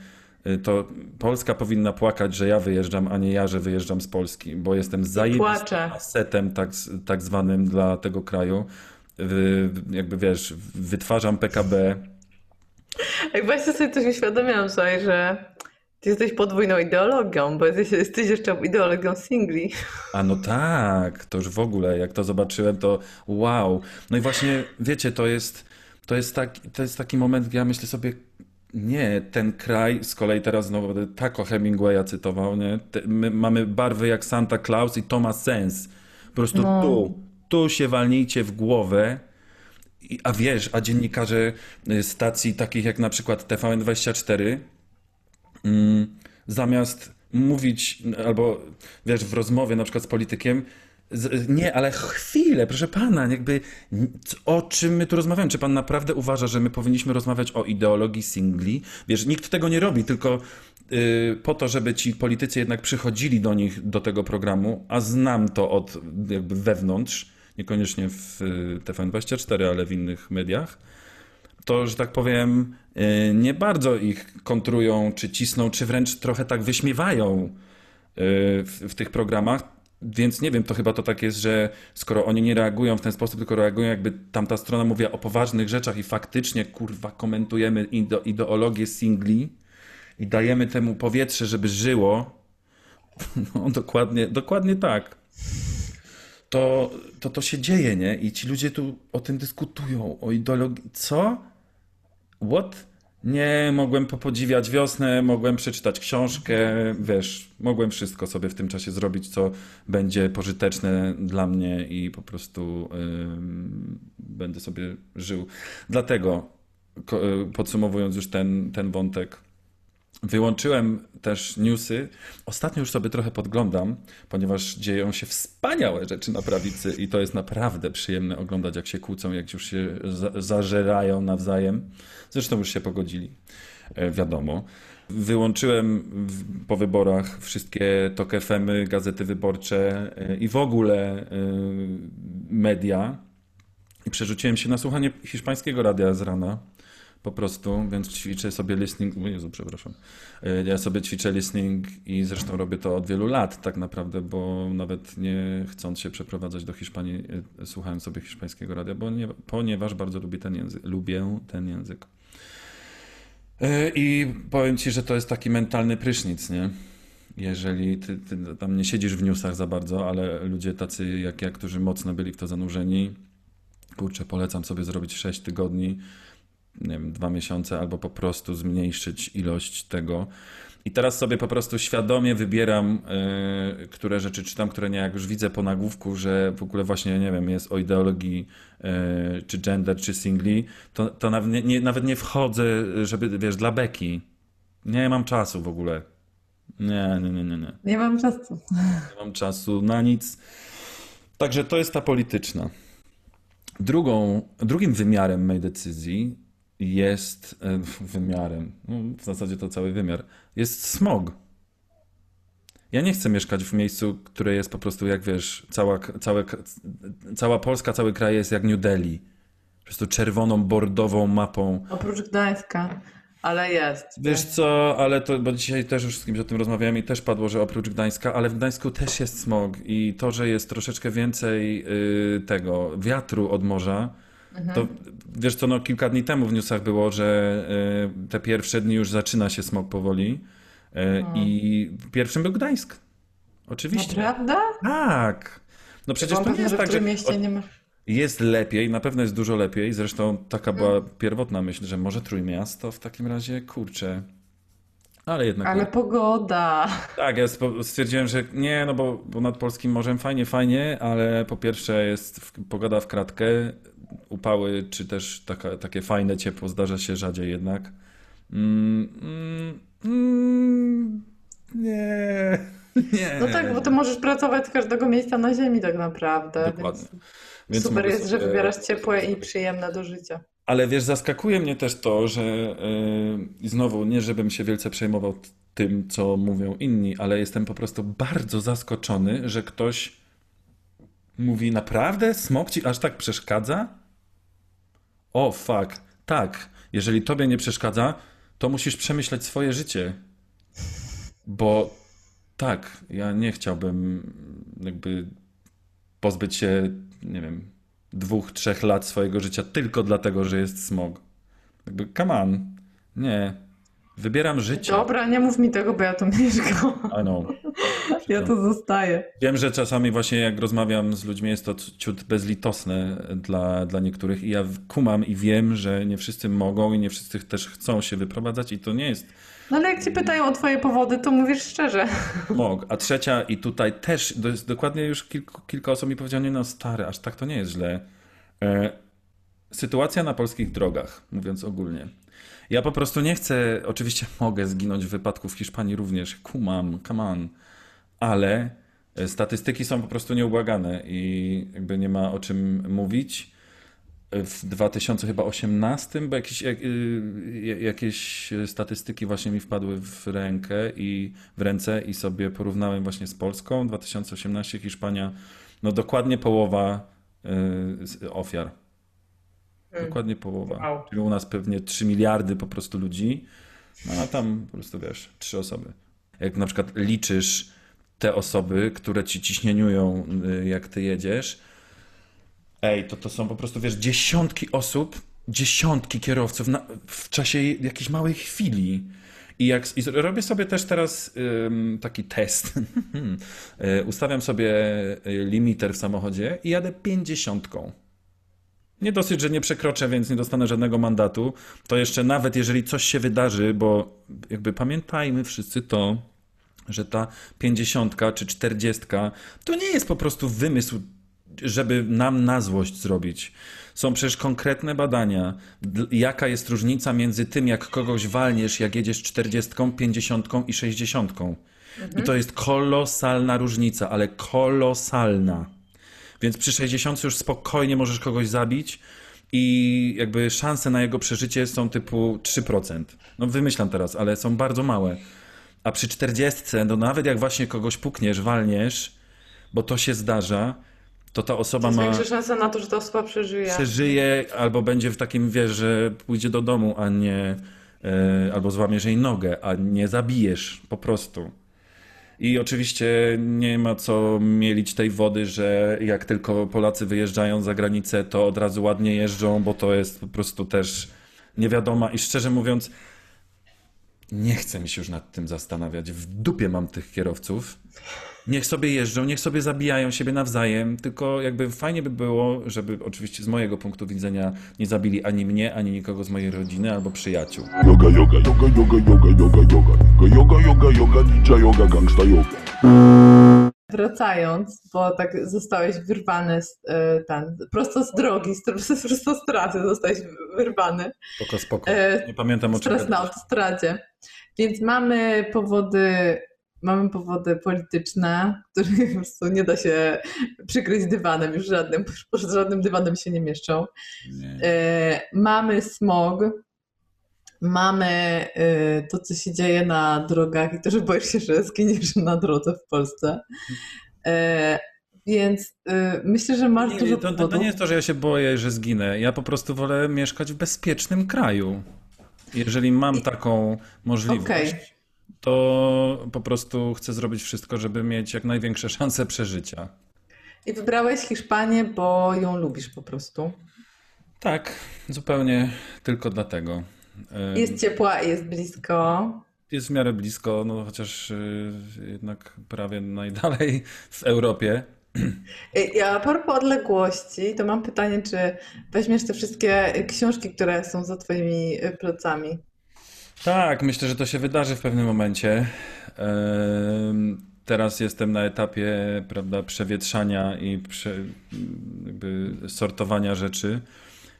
to Polska powinna płakać, że ja wyjeżdżam, a nie ja, że wyjeżdżam z Polski, bo jestem zajebistym asetem tak, tak zwanym dla tego kraju. Jakby wiesz, wytwarzam PKB, Jak właśnie sobie też uświadomiłam sobie, że ty jesteś podwójną ideologią, bo jesteś, jesteś jeszcze ideologią singli. A no tak, to już w ogóle, jak to zobaczyłem, to wow. No i właśnie, wiecie, to jest, to jest, taki, to jest taki moment, gdzie ja myślę sobie, nie, ten kraj, z kolei teraz znowu będę tako Hemingwaya cytował, nie? My mamy barwy jak Santa Claus i to ma sens. Po prostu No. tu, tu się walnijcie w głowę. I, a wiesz, a dziennikarze y, stacji takich jak na przykład TVN24 mm, zamiast mówić albo wiesz, w rozmowie na przykład z politykiem, nie, ale chwilę, proszę pana, jakby o czym my tu rozmawiamy? Czy pan naprawdę uważa, że my powinniśmy rozmawiać o ideologii singli? Wiesz, nikt tego nie robi, tylko y, po to, żeby ci politycy jednak przychodzili do nich, do tego programu, a znam to od jakby wewnątrz, niekoniecznie w y, TVN24, ale w innych mediach, to, że tak powiem, y, nie bardzo ich kontrują, czy cisną, czy wręcz trochę tak wyśmiewają y, w, w tych programach, Więc nie wiem, to chyba to tak jest, że skoro oni nie reagują w ten sposób, tylko reagują jakby tamta strona mówiła o poważnych rzeczach i faktycznie, kurwa, komentujemy ide ideologię singli i dajemy temu powietrze, żeby żyło, no dokładnie, dokładnie tak. To, to to się dzieje, nie? I ci ludzie tu o tym dyskutują, o ideologii. Co? What? Nie, mogłem popodziwiać wiosnę, mogłem przeczytać książkę, wiesz, mogłem wszystko sobie w tym czasie zrobić, co będzie pożyteczne dla mnie i po prostu ym, będę sobie żył. Dlatego, y, podsumowując już ten, ten wątek, Wyłączyłem też newsy. Ostatnio już sobie trochę podglądam, ponieważ dzieją się wspaniałe rzeczy na prawicy i to jest naprawdę przyjemne oglądać, jak się kłócą, jak już się za zażerają nawzajem. Zresztą już się pogodzili, e, wiadomo. Wyłączyłem po wyborach wszystkie TOK FM-y, gazety wyborcze e, i w ogóle e, media i przerzuciłem się na słuchanie hiszpańskiego radia z rana po prostu, więc ćwiczę sobie listening. O Jezu, przepraszam. E, Ja sobie ćwiczę listening i zresztą robię to od wielu lat tak naprawdę, bo nawet nie chcąc się przeprowadzać do Hiszpanii, e, słuchałem sobie hiszpańskiego radia, bo nie, ponieważ bardzo lubię ten język. Lubię ten język. E, I powiem ci, że to jest taki mentalny prysznic, nie? Jeżeli ty, ty tam nie siedzisz w newsach za bardzo, ale ludzie tacy jak ja, którzy mocno byli w to zanurzeni, kurczę, polecam sobie zrobić 6 tygodni nie wiem, dwa miesiące, albo po prostu zmniejszyć ilość tego. I teraz sobie po prostu świadomie wybieram, y, które rzeczy czytam, które nie, jak już widzę po nagłówku, że w ogóle właśnie, nie wiem, jest o ideologii y, czy gender, czy singli, to, to nawet, nie, nie, nawet nie wchodzę, żeby, wiesz, dla beki. Nie mam czasu w ogóle. Nie, nie, nie, nie, nie. Nie mam czasu. Nie mam czasu na nic. Także to jest ta polityczna. Drugą, drugim wymiarem mojej decyzji jest e, wymiarem, no, w zasadzie to cały wymiar, jest smog. Ja nie chcę mieszkać w miejscu, które jest po prostu jak wiesz, cała, całe, cała Polska, cały kraj jest jak New Delhi. Po prostu czerwoną, bordową mapą. Oprócz Gdańska, ale jest. Wiesz co, ale to, bo dzisiaj też już z kimś o tym rozmawiałem i też padło, że oprócz Gdańska, ale w Gdańsku też jest smog i to, że jest troszeczkę więcej y, tego wiatru od morza, to wiesz co, no kilka dni temu w newsach było, że y, te pierwsze dni już zaczyna się smog powoli y, i pierwszym był Gdańsk. Oczywiście. Naprawdę? Tak. No przecież to nie jest tak, że mieście nie ma. jest lepiej, na pewno jest dużo lepiej. Zresztą taka była pierwotna myśl, że może Trójmiasto w takim razie, kurczę. Ale jednak Ale pogoda. tak, ja stwierdziłem, że nie, no bo, bo nad polskim morzem fajnie, fajnie, ale po pierwsze jest w, pogoda w kratkę, upały, czy też taka, takie fajne ciepło zdarza się rzadziej jednak. Mm, mm, mm, nie, nie. No tak, bo ty możesz pracować z każdego miejsca na ziemi tak naprawdę. Dokładnie. Więc Więc super jest, że sobie- wybierasz ciepłe i przyjemne do życia. Ale wiesz, zaskakuje mnie też to, że yy, znowu nie, żebym się wielce przejmował tym, co mówią inni, ale jestem po prostu bardzo zaskoczony, że ktoś mówi, naprawdę? Smok ci aż tak przeszkadza? O, fuck. Tak, jeżeli tobie nie przeszkadza, to musisz przemyśleć swoje życie. Bo tak, ja nie chciałbym jakby pozbyć się, nie wiem, dwóch, trzech lat swojego życia tylko dlatego, że jest smog. Jakby, come on. Nie. Wybieram życie. Dobra, nie mów mi tego, bo ja tu mieszkam. I know. Ja tu zostaję. Wiem, że czasami właśnie jak rozmawiam z ludźmi jest to ciut bezlitosne dla, dla niektórych i ja kumam i wiem, że nie wszyscy mogą i nie wszyscy też chcą się wyprowadzać i to nie jest No ale jak ci pytają o twoje powody, to mówisz szczerze. smog. A trzecia i tutaj też, to dokładnie już kilku, kilka osób mi powiedziało, nie no stary, aż tak to nie jest źle. E, sytuacja na polskich drogach, mówiąc ogólnie. Ja po prostu nie chcę, oczywiście mogę zginąć w wypadku w Hiszpanii również, kumam, come on, ale e, statystyki są po prostu nieubłagane i jakby nie ma o czym mówić. W 2018, bo jakieś, jak, y, jakieś statystyki właśnie mi wpadły w rękę i w ręce i sobie porównałem właśnie z Polską. 2018 Hiszpania, no dokładnie połowa y, ofiar. Dokładnie połowa. Wow. Czyli u nas pewnie 3 miliardy po prostu ludzi, no a tam po prostu wiesz, trzy osoby. Jak na przykład liczysz te osoby, które ci ciśnieniują, y, jak ty jedziesz, ej, to to są po prostu, wiesz, dziesiątki osób, dziesiątki kierowców na, w czasie jakiejś małej chwili. I, jak, I robię sobie też teraz ym, taki test. Y, Ustawiam sobie y, limiter w samochodzie i jadę pięćdziesiątką. Nie dosyć, że nie przekroczę, więc nie dostanę żadnego mandatu. To jeszcze nawet jeżeli coś się wydarzy, bo jakby pamiętajmy wszyscy to, że ta pięćdziesiątka czy czterdziestka to nie jest po prostu wymysł, żeby nam na złość zrobić. Są przecież konkretne badania, jaka jest różnica między tym, jak kogoś walniesz, jak jedziesz czterdziestką, pięćdziesiątką i sześćdziesiątką. I to jest kolosalna różnica, ale kolosalna. Więc przy 60 już spokojnie możesz kogoś zabić i jakby szanse na jego przeżycie są typu 3%. No wymyślam teraz, ale są bardzo małe. A przy 40, no nawet jak właśnie kogoś pukniesz, walniesz, bo to się zdarza, to ta osoba Jest ma większa szansa na to, że ta osoba przeżyje. przeżyje albo będzie w takim, wiesz, że pójdzie do domu, a nie e, albo złamiesz jej nogę, a nie zabijesz po prostu. I oczywiście nie ma co mielić tej wody, że jak tylko Polacy wyjeżdżają za granicę, to od razu ładnie jeżdżą, bo to jest po prostu też niewiadoma i szczerze mówiąc, nie chcę mi się już nad tym zastanawiać. W dupie mam tych kierowców. Niech sobie jeżdżą, niech sobie zabijają siebie nawzajem, tylko jakby fajnie by było, żeby oczywiście z mojego punktu widzenia nie zabili ani mnie, ani nikogo z mojej rodziny albo przyjaciół. Yoga, yoga, yoga, yoga, yoga, yoga, yoga. Yoga, yoga, yoga, ninja yoga, gangsta yoga. Wracając, bo tak zostałeś wyrwany z, y, ten, prosto z drogi, z, prosto z trasy zostałeś wyrwany. Spoko, spoko. E, Nie pamiętam o czym Teraz na autostradzie. Więc mamy powody, mamy powody polityczne, których po prostu nie da się przykryć dywanem już żadnym, pod żadnym dywanem się nie mieszczą. Nie. E, mamy smog, mamy e, to, co się dzieje na drogach i to, że boisz się, że zginiesz na drodze w Polsce. E, Więc myślę, że masz Nie, dużo to, to, to nie jest to, że ja się boję, że zginę. Ja po prostu wolę mieszkać w bezpiecznym kraju. Jeżeli mam taką możliwość, Okej. To po prostu chcę zrobić wszystko, żeby mieć jak największe szanse przeżycia. I wybrałeś Hiszpanię, bo ją lubisz po prostu. Tak, zupełnie tylko dlatego. Jest ciepła i jest blisko. Jest w miarę blisko, no chociaż y, jednak prawie najdalej w Europie. I a propos odległości, to mam pytanie, czy weźmiesz te wszystkie książki, które są za twoimi y, plecami? Tak, myślę, że to się wydarzy w pewnym momencie. Teraz jestem na etapie, prawda, przewietrzania i prze, sortowania rzeczy.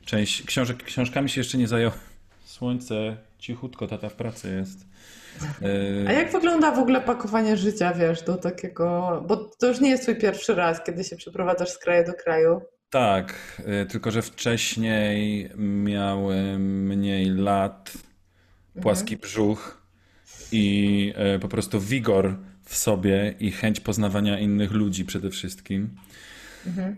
Część książek, książkami się jeszcze nie zająłem. Słońce, cichutko, tata w pracy jest. A jak wygląda w ogóle pakowanie życia, wiesz, do takiego, bo to już nie jest twój pierwszy raz, kiedy się przeprowadzasz z kraju do kraju. Tak, y, tylko że wcześniej miałem mniej lat, płaski brzuch i y, po prostu wigor w sobie i chęć poznawania innych ludzi przede wszystkim.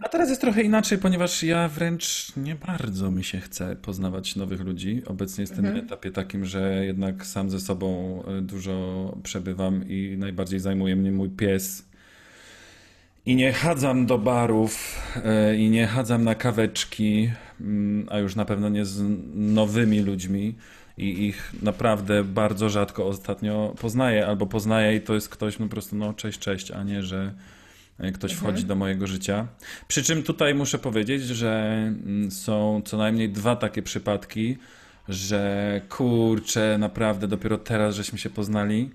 A teraz jest trochę inaczej, ponieważ ja wręcz nie bardzo mi się chce poznawać nowych ludzi. Obecnie jestem na etapie takim, że jednak sam ze sobą y, dużo przebywam i najbardziej zajmuje mnie mój pies. I nie chadzam do barów, e, i nie chadzam na kaweczki, mm, a już na pewno nie z nowymi ludźmi. I ich naprawdę bardzo rzadko ostatnio poznaję, albo poznaję i to jest ktoś no po prostu, no cześć, cześć, a nie, że e, ktoś wchodzi do mojego życia. Przy czym tutaj muszę powiedzieć, że mm, są co najmniej dwa takie przypadki, że kurczę, naprawdę dopiero teraz żeśmy się poznali,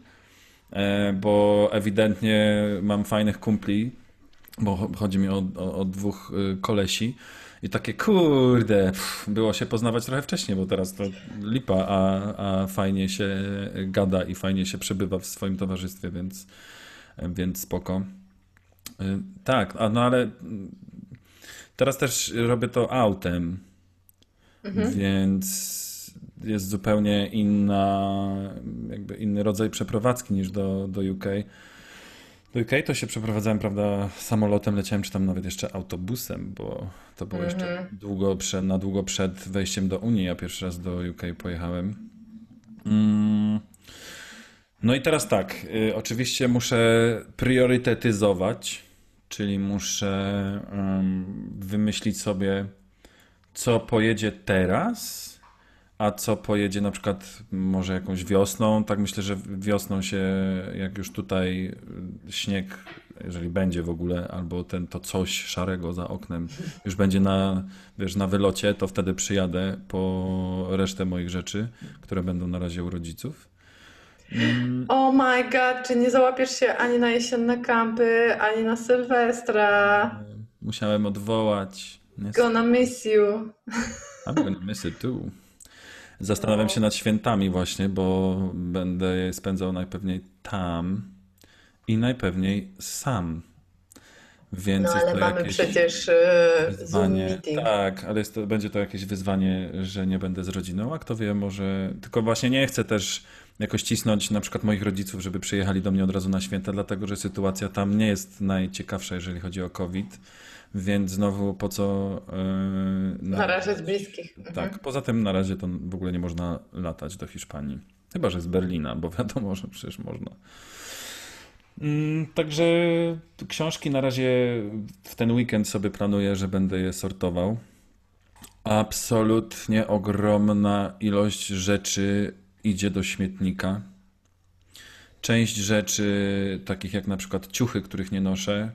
e, bo ewidentnie mam fajnych kumpli, bo cho- chodzi mi o, o, o dwóch y, kolesi. I takie, kurde, pff, było się poznawać trochę wcześniej, bo teraz to lipa, a, a fajnie się gada i fajnie się przebywa w swoim towarzystwie, więc, więc spoko. Y, Tak, a no ale teraz też robię to autem, więc jest zupełnie inna, jakby inny rodzaj przeprowadzki niż do, do UK. Do UK to się przeprowadzałem, prawda, samolotem leciałem, czy tam nawet jeszcze autobusem, bo to było jeszcze długo przed, na długo przed wejściem do Unii. Ja pierwszy raz do UK pojechałem. Mm. No i teraz tak, y, oczywiście muszę priorytetyzować, czyli muszę ym, wymyślić sobie, co pojedzie teraz, a co pojedzie na przykład może jakąś wiosną. Tak myślę, że wiosną się, jak już tutaj y, śnieg, jeżeli będzie w ogóle, albo ten, to coś szarego za oknem już będzie na, wiesz, na wylocie, to wtedy przyjadę po resztę moich rzeczy, które będą na razie u rodziców. Mm, Oh my god, czy nie załapiesz się ani na jesienne kampy, ani na Sylwestra? Musiałem odwołać. Niestety. Gonna miss you. I'm gonna miss it too. Zastanawiam się nad świętami właśnie, bo będę je spędzał najpewniej tam i najpewniej sam. Więc No ale mamy przecież e, wyzwanie. Tak, ale to, będzie to jakieś wyzwanie, że nie będę z rodziną, a kto wie, może. Tylko właśnie nie chcę też jakoś cisnąć na przykład moich rodziców, żeby przyjechali do mnie od razu na święta, dlatego że sytuacja tam nie jest najciekawsza, jeżeli chodzi o COVID. Więc znowu po co. Yy, Narażać bliskich. Mhm. tak, poza tym na razie to w ogóle nie można latać do Hiszpanii. Chyba, że z Berlina, bo wiadomo, że przecież można. Mm, Także książki na razie w ten weekend sobie planuję, że będę je sortował. Absolutnie ogromna ilość rzeczy idzie do śmietnika. Część rzeczy, takich jak na przykład ciuchy, których nie noszę,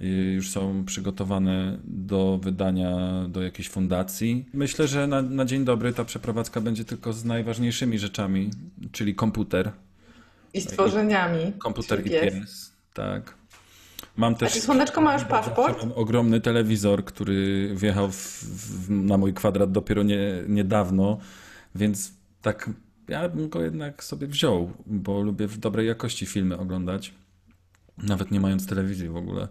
już są przygotowane do wydania do jakiejś fundacji. Myślę, że na, na dzień dobry ta przeprowadzka będzie tylko z najważniejszymi rzeczami, czyli komputer. I stworzeniami. Komputer i pies. pies, tak. Mam A też. czy słoneczko ma już paszport? Mam ogromny telewizor, który wjechał w, w, na mój kwadrat dopiero nie, niedawno, więc tak ja bym go jednak sobie wziął, bo lubię w dobrej jakości filmy oglądać, nawet nie mając telewizji w ogóle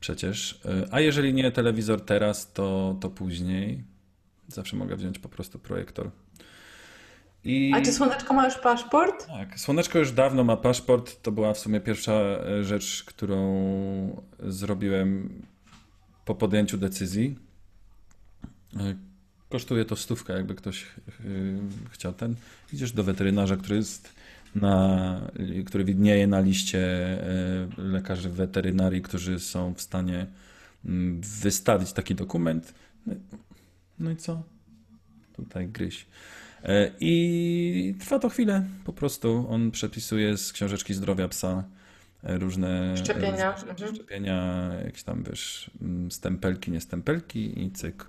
przecież. A jeżeli nie telewizor teraz, to, to później. Zawsze mogę wziąć po prostu projektor. I... A czy słoneczko ma już paszport? Tak, Słoneczko już dawno ma paszport. To była w sumie pierwsza e, rzecz, którą zrobiłem po podjęciu decyzji. E, Kosztuje to stówkę, jakby ktoś e, chciał ten. Idziesz do weterynarza, który jest na, który widnieje na liście e, lekarzy weterynarii, którzy są w stanie mm, wystawić taki dokument. No, no i co? Tutaj gryź. E, I trwa to chwilę. Po prostu on przepisuje z książeczki zdrowia psa e, różne Szczepienia. Mhm. szczepienia, jakieś tam wiesz, mm, stempelki, nie stempelki i cyk.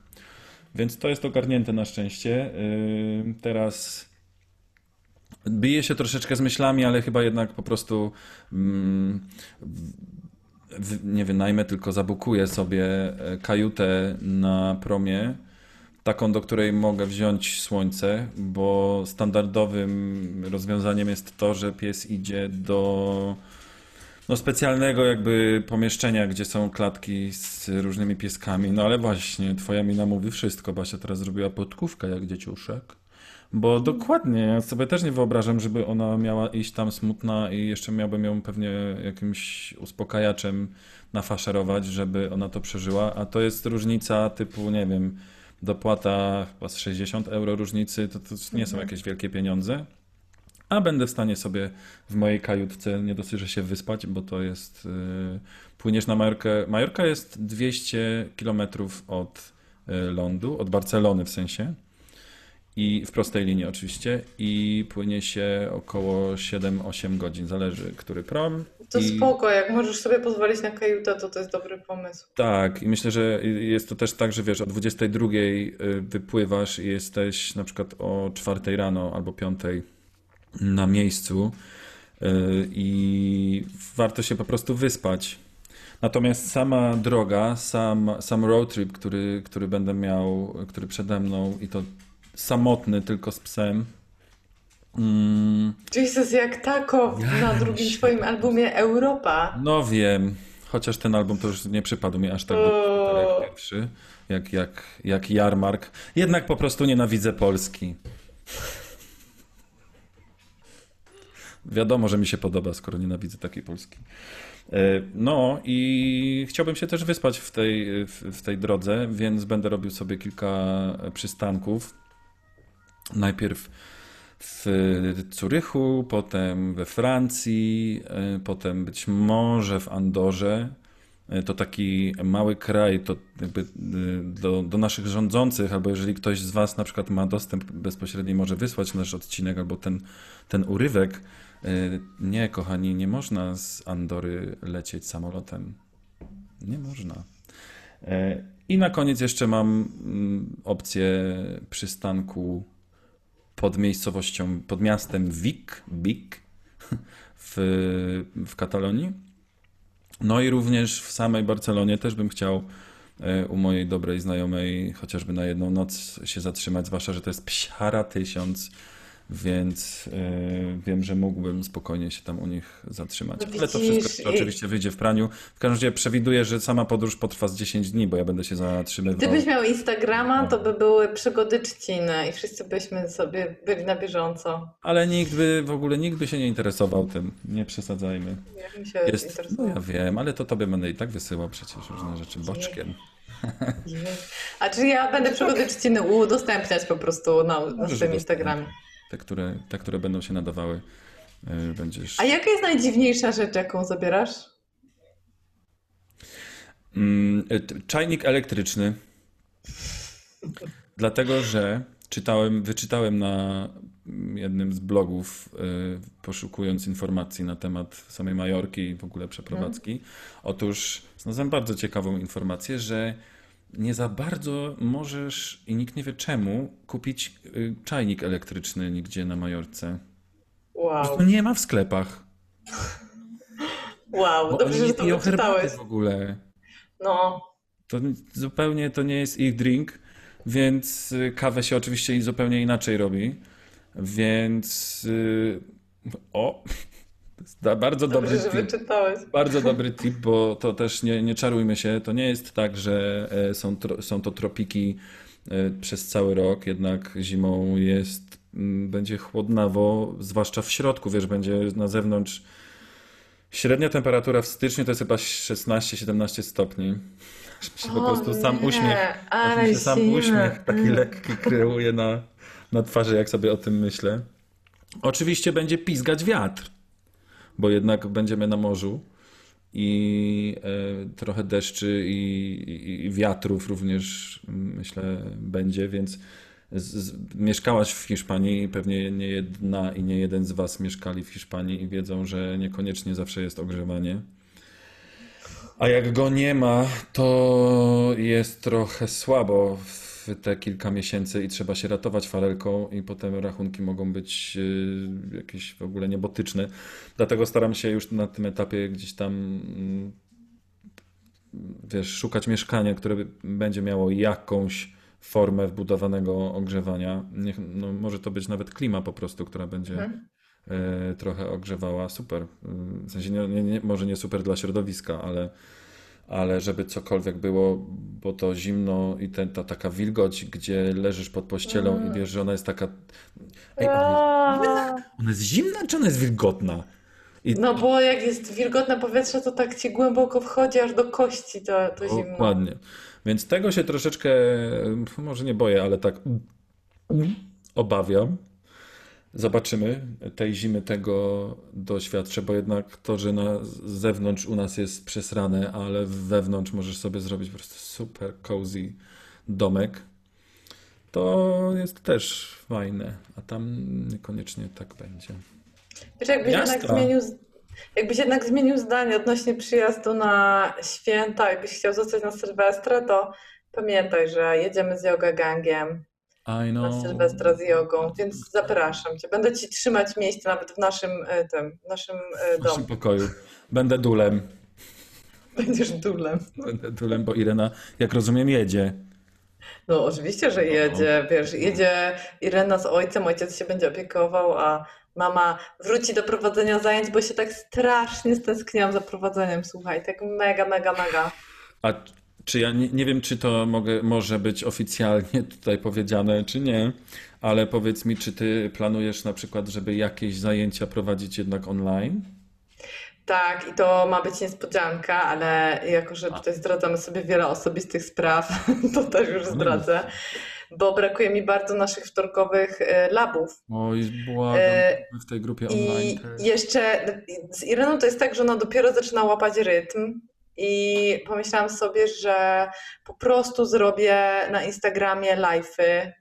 Więc to jest ogarnięte na szczęście. Teraz bije się troszeczkę z myślami, ale chyba jednak po prostu mm, w- nie wynajmę, tylko zabukuję sobie e, kajutę na promie, taką, do której mogę wziąć słońce, bo standardowym rozwiązaniem jest to, że pies idzie do no, specjalnego jakby pomieszczenia, gdzie są klatki z różnymi pieskami. No ale właśnie, twoja mina mówi wszystko. Basia teraz zrobiła podkówkę jak dzieciuszek. Bo dokładnie, ja sobie też nie wyobrażam, żeby ona miała iść tam smutna i jeszcze miałbym ją pewnie jakimś uspokajaczem nafaszerować, żeby ona to przeżyła. A to jest różnica typu, nie wiem, dopłata chyba z 60 euro różnicy, to, to nie są jakieś wielkie pieniądze. A będę w stanie sobie w mojej kajutce nie dosyć, że się wyspać, bo to jest. Yy, płyniesz na Majorkę. Majorka jest 200 km od y, lądu, od Barcelony w sensie. I w prostej linii oczywiście. I płynie się około 7-8 godzin, zależy który prom. To I... spoko, jak możesz sobie pozwolić na kajutę, to to jest dobry pomysł. Tak, i myślę, że jest to też tak, że wiesz, o 22 y, wypływasz i jesteś na przykład o 4 rano albo 5 na miejscu y, i warto się po prostu wyspać. Natomiast sama droga, sam, sam road trip, który, który będę miał, który przede mną i to samotny tylko z psem. Mm, Jesus, jak tako na drugim twoim albumie Europa. no wiem, chociaż ten album to już nie przypadł mi aż tak do jak pierwszy, jak, jak, jak Jarmark. Jednak po prostu nienawidzę Polski. Wiadomo, że mi się podoba, skoro nienawidzę takiej Polski. E, No i chciałbym się też wyspać w tej, w tej drodze, więc będę robił sobie kilka przystanków. Najpierw w Curychu, potem we Francji, e, potem być może w Andorze. E, To taki mały kraj, to jakby e, do, do naszych rządzących, albo jeżeli ktoś z Was na przykład ma dostęp bezpośredni, może wysłać nasz odcinek albo ten, ten urywek. Nie, kochani, nie można z Andory lecieć samolotem. Nie można. I na koniec jeszcze mam mm, opcję przystanku pod miejscowością, pod miastem Vic, Vic w, w Katalonii. No i również w samej Barcelonie też bym chciał e, u mojej dobrej znajomej chociażby na jedną noc się zatrzymać, zwłaszcza, że to jest psiara tysiąc, więc e, wiem, że mógłbym spokojnie się tam u nich zatrzymać. No Ale to wszystko oczywiście wyjdzie w praniu. W każdym razie przewiduję, że sama podróż potrwa z 10 dni, bo ja będę się zatrzymywał. Gdybyś miał Instagrama, to by były przygody trzciny i wszyscy byśmy sobie byli na bieżąco. Ale nikt by, w ogóle nikt by się nie interesował tym. Nie przesadzajmy. Mi się Jest, no ja wiem, ale to tobie będę i tak wysyłał przecież różne rzeczy boczkiem. A czy ja będę przygody trzciny udostępniać po prostu na, na swoim. Instagramie? Te, które, te, które będą się nadawały, y, będziesz... A jaka jest najdziwniejsza rzecz, jaką zabierasz? Mm, y, Czajnik elektryczny. Dlatego, że czytałem, wyczytałem na jednym z blogów, y, poszukując informacji na temat samej Majorki i w ogóle przeprowadzki. Otóż znalazłem bardzo ciekawą informację, że nie za bardzo możesz i nikt nie wie czemu kupić y, czajnik elektryczny nigdzie na Majorce. Wow, prostu nie ma w sklepach. wow, Bo dobrze, że to wyczytałeś. w ogóle. No, To zupełnie to nie jest ich drink, więc y, kawę się oczywiście zupełnie inaczej robi. Więc y, o, to bardzo dobrze, dobry że tip. wyczytałeś. Bardzo dobry tip, bo to też nie, nie czarujmy się. To nie jest tak, że e, są, tro, są to tropiki e, przez cały rok, jednak zimą jest, będzie chłodnawo, zwłaszcza w środku, wiesz, będzie na zewnątrz. Średnia temperatura w styczniu to jest chyba 16-17 stopni. Się po O prostu sam nie, uśmiech, ale się sam zimno. uśmiech taki lekki kreuje na, na twarzy, jak sobie o tym myślę. Oczywiście będzie pizgać wiatr, bo jednak będziemy na morzu i e, trochę deszczy i, i, wiatrów również mm, myślę będzie, więc z, z, mieszkałaś w Hiszpanii i pewnie nie jedna i nie jeden z was mieszkali w Hiszpanii i wiedzą, że niekoniecznie zawsze jest ogrzewanie. A jak go nie ma, to jest trochę słabo w te kilka miesięcy i trzeba się ratować farelką i potem rachunki mogą być y, jakieś w ogóle niebotyczne. Dlatego staram się już na tym etapie gdzieś tam mm, wiesz, szukać mieszkania, które będzie miało jakąś formę wbudowanego ogrzewania. Niech, no, może to być nawet klima po prostu, która będzie Mhm. e, trochę ogrzewała. Super. W sensie nie, nie, nie, może nie super dla środowiska, ale, ale żeby cokolwiek było, bo to zimno i ten, ta taka wilgoć, gdzie leżysz pod pościelą i wiesz, że ona jest taka... Ej, ona, jest, ona jest zimna, czy ona jest wilgotna? I No bo jak jest wilgotne powietrze, to tak ci głęboko wchodzi aż do kości to, to zimno. Dokładnie. Więc tego się troszeczkę, może nie boję, ale tak obawiam. Zobaczymy. Tej zimy tego doświadczę, bo jednak to, że na zewnątrz u nas jest przesrane, ale wewnątrz możesz sobie zrobić po prostu super cozy domek, to jest też fajne, a tam niekoniecznie tak będzie. Wiesz, jakbyś Miasta. jednak zmienił, jakbyś jednak zmienił zdanie odnośnie przyjazdu na święta, jakbyś chciał zostać na Sylwestra, to pamiętaj, że jedziemy z yoga gangiem I na know. Sylwestra z jogą, więc zapraszam cię. Będę ci trzymać miejsce nawet w naszym e, tym, w naszym e, W naszym domu. pokoju. Będę dulem. Będziesz dulem. Będę dulem, bo Irena, jak rozumiem, jedzie. No oczywiście, że jedzie, wiesz, jedzie Irena z ojcem, ojciec się będzie opiekował, a mama wróci do prowadzenia zajęć, bo się tak strasznie stęskniłam za prowadzeniem, słuchaj, tak mega, mega, mega. A czy ja nie, nie wiem, czy to mogę, może być oficjalnie tutaj powiedziane, czy nie, ale powiedz mi, czy ty planujesz na przykład, żeby jakieś zajęcia prowadzić jednak online? Tak, i to ma być niespodzianka, ale jako, że tutaj zdradzamy sobie wiele osobistych spraw, to też już No zdradzę. bo brakuje mi bardzo naszych wtorkowych e, labów. Oj, błagam, E, w tej grupie I online też. jeszcze z Ireną to jest tak, że ona dopiero zaczyna łapać rytm. I pomyślałam sobie, że po prostu zrobię na Instagramie live'y.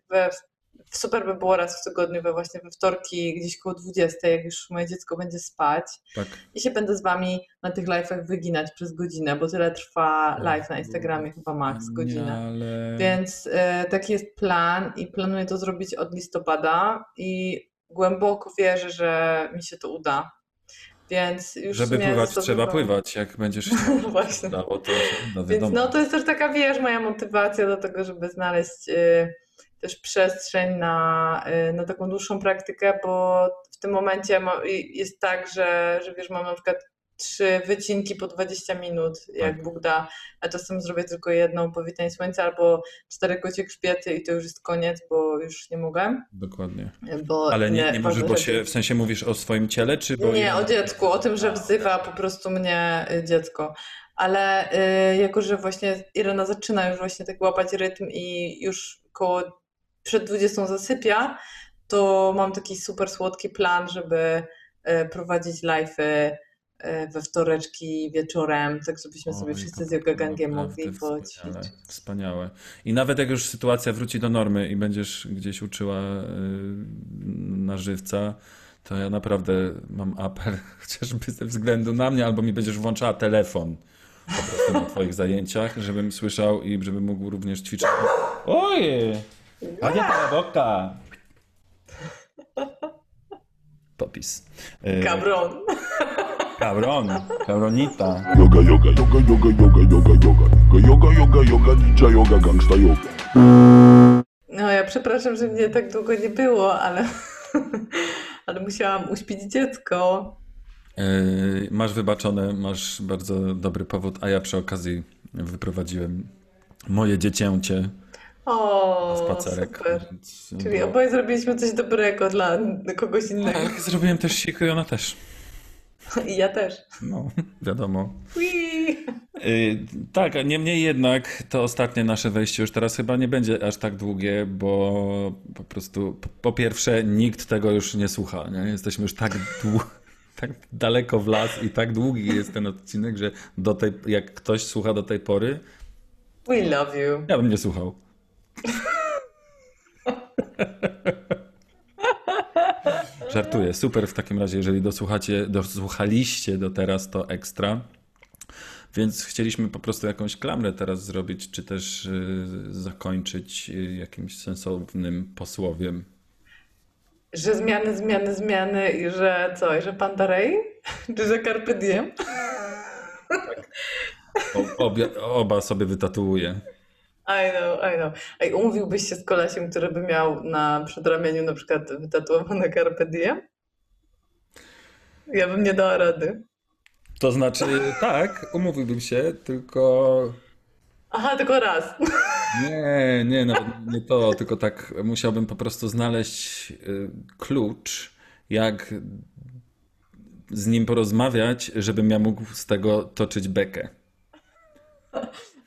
Super by było raz w tygodniu, we właśnie we wtorki, gdzieś koło 20, jak już moje dziecko będzie spać. Tak. I się będę z wami na tych live'ach wyginać przez godzinę, bo tyle trwa live na Instagramie, chyba max godzinę. Ale... Więc e, taki jest plan i planuję to zrobić od listopada i głęboko wierzę, że mi się to uda. Więc już Żeby pływać, trzeba pływać. Jak będziesz No właśnie. dało, to uda, Więc no to jest też taka, wiesz, moja motywacja do tego, żeby znaleźć y, też przestrzeń na, y, na taką dłuższą praktykę, bo w tym momencie jest tak, że, że wiesz, mam na przykład trzy wycinki po 20 minut, jak Tak. Bóg da, a czasem zrobię tylko jedną powitanie słońca albo cztery kocie grzbiety i to już jest koniec, bo już nie mogę. Dokładnie. Bo Ale nie, nie inne możesz, bo się, w sensie mówisz o swoim ciele, czy bo... nie, o dziecku, o tym, że wzywa po prostu mnie y, dziecko. Ale y, jako, że właśnie Irena zaczyna już właśnie tak łapać rytm i już koło przed 20 zasypia, to mam taki super słodki plan, żeby y, prowadzić live'y we wtoreczki wieczorem, tak żebyśmy sobie Oj, wszyscy z Yoga Gangiem mogli Wspaniałe, poćwiczyć. wspaniałe. I nawet jak już sytuacja wróci do normy i będziesz gdzieś uczyła y, na żywca, to ja naprawdę mam apel, chociażby ze względu na mnie, albo mi będziesz włączała telefon po prostu na twoich zajęciach, żebym słyszał i żebym mógł również ćwiczyć. Ojej! Panie Paraboka! Popis. Y, Cabron. Cabron. Cabronita. Yoga, yoga, yoga, yoga, yoga, yoga, yoga. Yoga, yoga, yoga, ninja yoga, gangsta yoga. No ja przepraszam, że mnie tak długo nie było, ale, ale musiałam uśpić dziecko. Yy, Masz wybaczone, masz bardzo dobry powód, a ja przy okazji wyprowadziłem moje dziecięcie O, spacerek. super. Czyli oboje zrobiliśmy coś dobrego dla kogoś innego. Tak, zrobiłem też siku i ona też. I ja też. No, wiadomo. Ui. Yy, tak, a niemniej jednak to ostatnie nasze wejście już teraz chyba nie będzie aż tak długie, bo po prostu po, pierwsze nikt tego już nie słucha. Nie? Jesteśmy już tak, tak daleko w las i tak długi jest ten odcinek, że do tej, jak ktoś słucha do tej pory, We love you. ja bym nie słuchał. Żartuję. Super w takim razie, jeżeli dosłuchacie, dosłuchaliście do teraz, to ekstra. Więc chcieliśmy po prostu jakąś klamrę teraz zrobić, czy też y, zakończyć y, jakimś sensownym posłowiem. Że zmiany, zmiany, zmiany i że co? I że Pandarej? Czy że Carpe Diem? O, obie, oba sobie wytatuuję. I know, I know. Ej, umówiłbyś się z kolesiem, który by miał na przedramieniu na przykład wytatuowane Carpe Diem? Ja bym nie dała rady. To znaczy, tak, umówiłbym się, tylko Aha, tylko raz. Nie, nie, nawet nie to, tylko tak musiałbym po prostu znaleźć y, klucz, jak z nim porozmawiać, żebym ja mógł z tego toczyć bekę.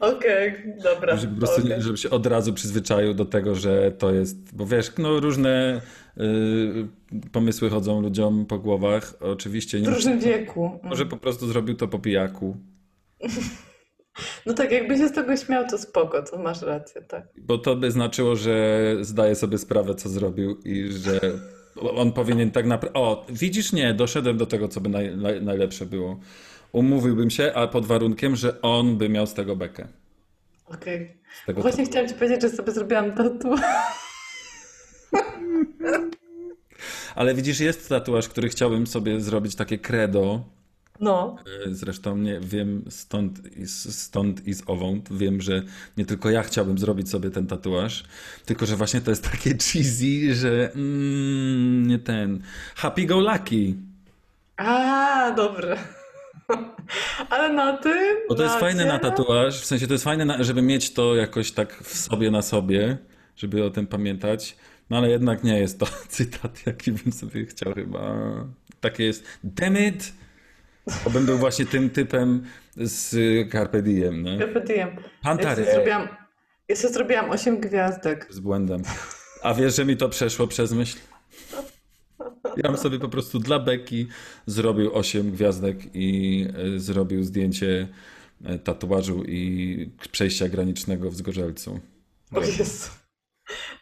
Okej, dobra. Żeby po prostu, okej. żeby się od razu przyzwyczaił do tego, że to jest, bo wiesz, no różne y, pomysły chodzą ludziom po głowach. Oczywiście W nie różnym wieku. może po prostu zrobił to po pijaku. No tak, jakby się z tego śmiał, to spoko, to masz rację, tak. Bo to by znaczyło, że zdaje sobie sprawę, co zrobił i że on powinien tak naprawdę. O, widzisz, nie, doszedłem do tego, co by naj, naj, najlepsze było. Umówiłbym się, a pod warunkiem, że on by miał z tego bekę. Okej. Tego Właśnie chciałam ci powiedzieć, że sobie zrobiłam tatu. Ale widzisz, jest tatuaż, który chciałbym sobie zrobić takie credo. No. E, Zresztą nie wiem stąd i, stąd i z owąd. Wiem, że nie tylko ja chciałbym zrobić sobie ten tatuaż, tylko że właśnie to jest takie cheesy, że mm, nie ten. Happy go lucky. A, dobrze. Ale na tym. Bo to jest fajne na tatuaż, w sensie to jest fajne, żeby mieć to jakoś tak w sobie na sobie, żeby o tym pamiętać. No ale jednak nie jest to cytat, jaki bym sobie chciał chyba. Takie jest. Damn it! Bo bym był właśnie tym typem z Carpe Diem, nie? Carpe diem. Ja Pantare. sobie zrobiłam, Ja sobie zrobiłam 8 gwiazdek. Z błędem. A wiesz, że mi to przeszło przez myśl? Ja bym sobie po prostu dla Beki zrobił 8 gwiazdek i y, zrobił zdjęcie y, tatuażu i przejścia granicznego w Zgorzelcu. O Jezu.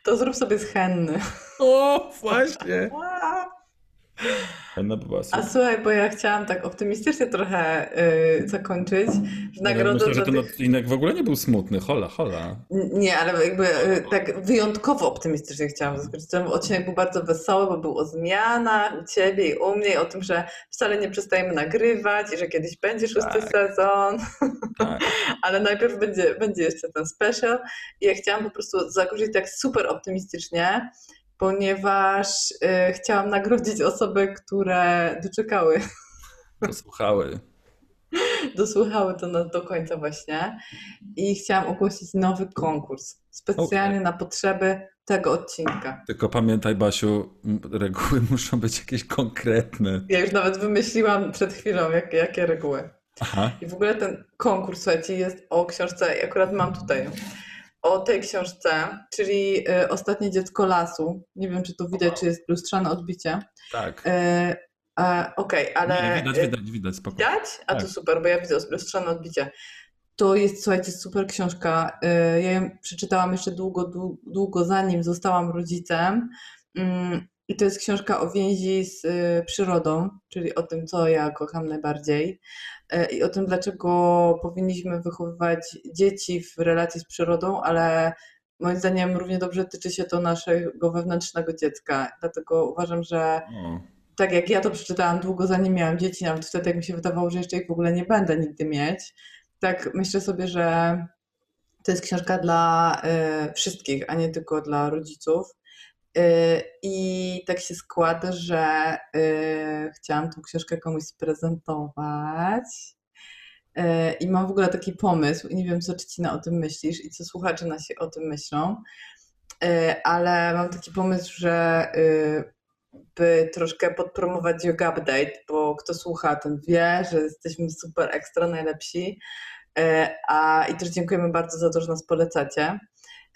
To zrób sobie z henny. O, właśnie! Fajna by była A super. słuchaj, bo ja chciałam tak optymistycznie trochę y, zakończyć. W nagrodę Myślę, że ten tych... odcinek w ogóle nie był smutny. Hola, hola. Nie, ale jakby y, tak wyjątkowo optymistycznie chciałam zaskoczyć. Ten odcinek był bardzo wesoły, bo był o zmianach u ciebie i u mnie, i o tym, że wcale nie przestajemy nagrywać i że kiedyś będzie szósty Tak. sezon, Tak. ale najpierw będzie, będzie jeszcze ten special. I ja chciałam po prostu zakończyć tak super optymistycznie, ponieważ y, chciałam nagrodzić osoby, które doczekały, Posłuchały. dosłuchały to na, do końca właśnie. I chciałam ogłosić nowy konkurs, specjalnie na potrzeby tego odcinka. Tylko pamiętaj, Basiu, reguły muszą być jakieś konkretne. Ja już nawet wymyśliłam przed chwilą, jakie, jakie reguły. Aha. I w ogóle ten konkurs, słuchajcie, jest o książce, i akurat mam tutaj, o tej książce, czyli y, Ostatnie dziecko lasu. Nie wiem, czy tu widać, czy jest lustrzane odbicie. Tak. E, Okej, ale... Nie, widać, y, widać, widać, spokojnie. Widać? A to Tak. super, bo ja widzę lustrzane odbicie. To jest, słuchajcie, super książka. Ja ją przeczytałam jeszcze długo, dłu- długo zanim zostałam rodzicem. I to jest książka o więzi z y, przyrodą, czyli o tym, co ja kocham najbardziej. Y, I o tym, dlaczego powinniśmy wychowywać dzieci w relacji z przyrodą, ale moim zdaniem równie dobrze tyczy się to naszego wewnętrznego dziecka. Dlatego uważam, że O, tak jak ja to przeczytałam długo zanim miałam dzieci, nawet wtedy jak mi się wydawało, że jeszcze ich w ogóle nie będę nigdy mieć, tak myślę sobie, że to jest książka dla y, wszystkich, a nie tylko dla rodziców. Y, I tak się składa, że y, chciałam tą książkę komuś sprezentować. Y, I mam w ogóle taki pomysł, nie wiem, co Czcina o tym myślisz i co słuchacze nasi o tym myślą, ale mam taki pomysł, że by troszkę podpromować Yoga Update, bo kto słucha, ten wie, że jesteśmy super ekstra najlepsi. A, I też dziękujemy bardzo za to, że nas polecacie.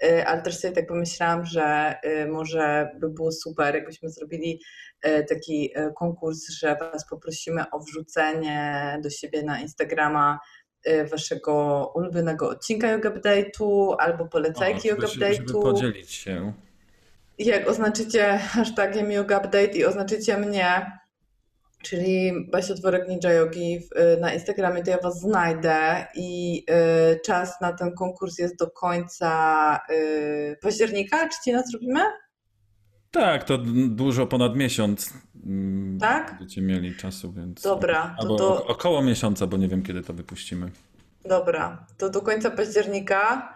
E, Ale też sobie tak pomyślałam, że e, może by było super, jakbyśmy zrobili e, taki konkurs, że Was poprosimy o wrzucenie do siebie na Instagrama Waszego ulubionego odcinka Yoga Update'u albo polecajki Yoga się- żeby Update'u. podzielić się. Jak oznaczycie hashtagiem Yoga Update i oznaczycie mnie, czyli Basia Dworek Ninja Yogi y, na Instagramie, to ja Was znajdę i y, czas na ten konkurs jest do końca y, października. Czy Ci nas zrobimy? Tak, to dużo ponad miesiąc. mm, Tak? Będziecie mieli czasu, więc. Dobra, to do- oko- około miesiąca, bo nie wiem kiedy to wypuścimy. Dobra, to do końca października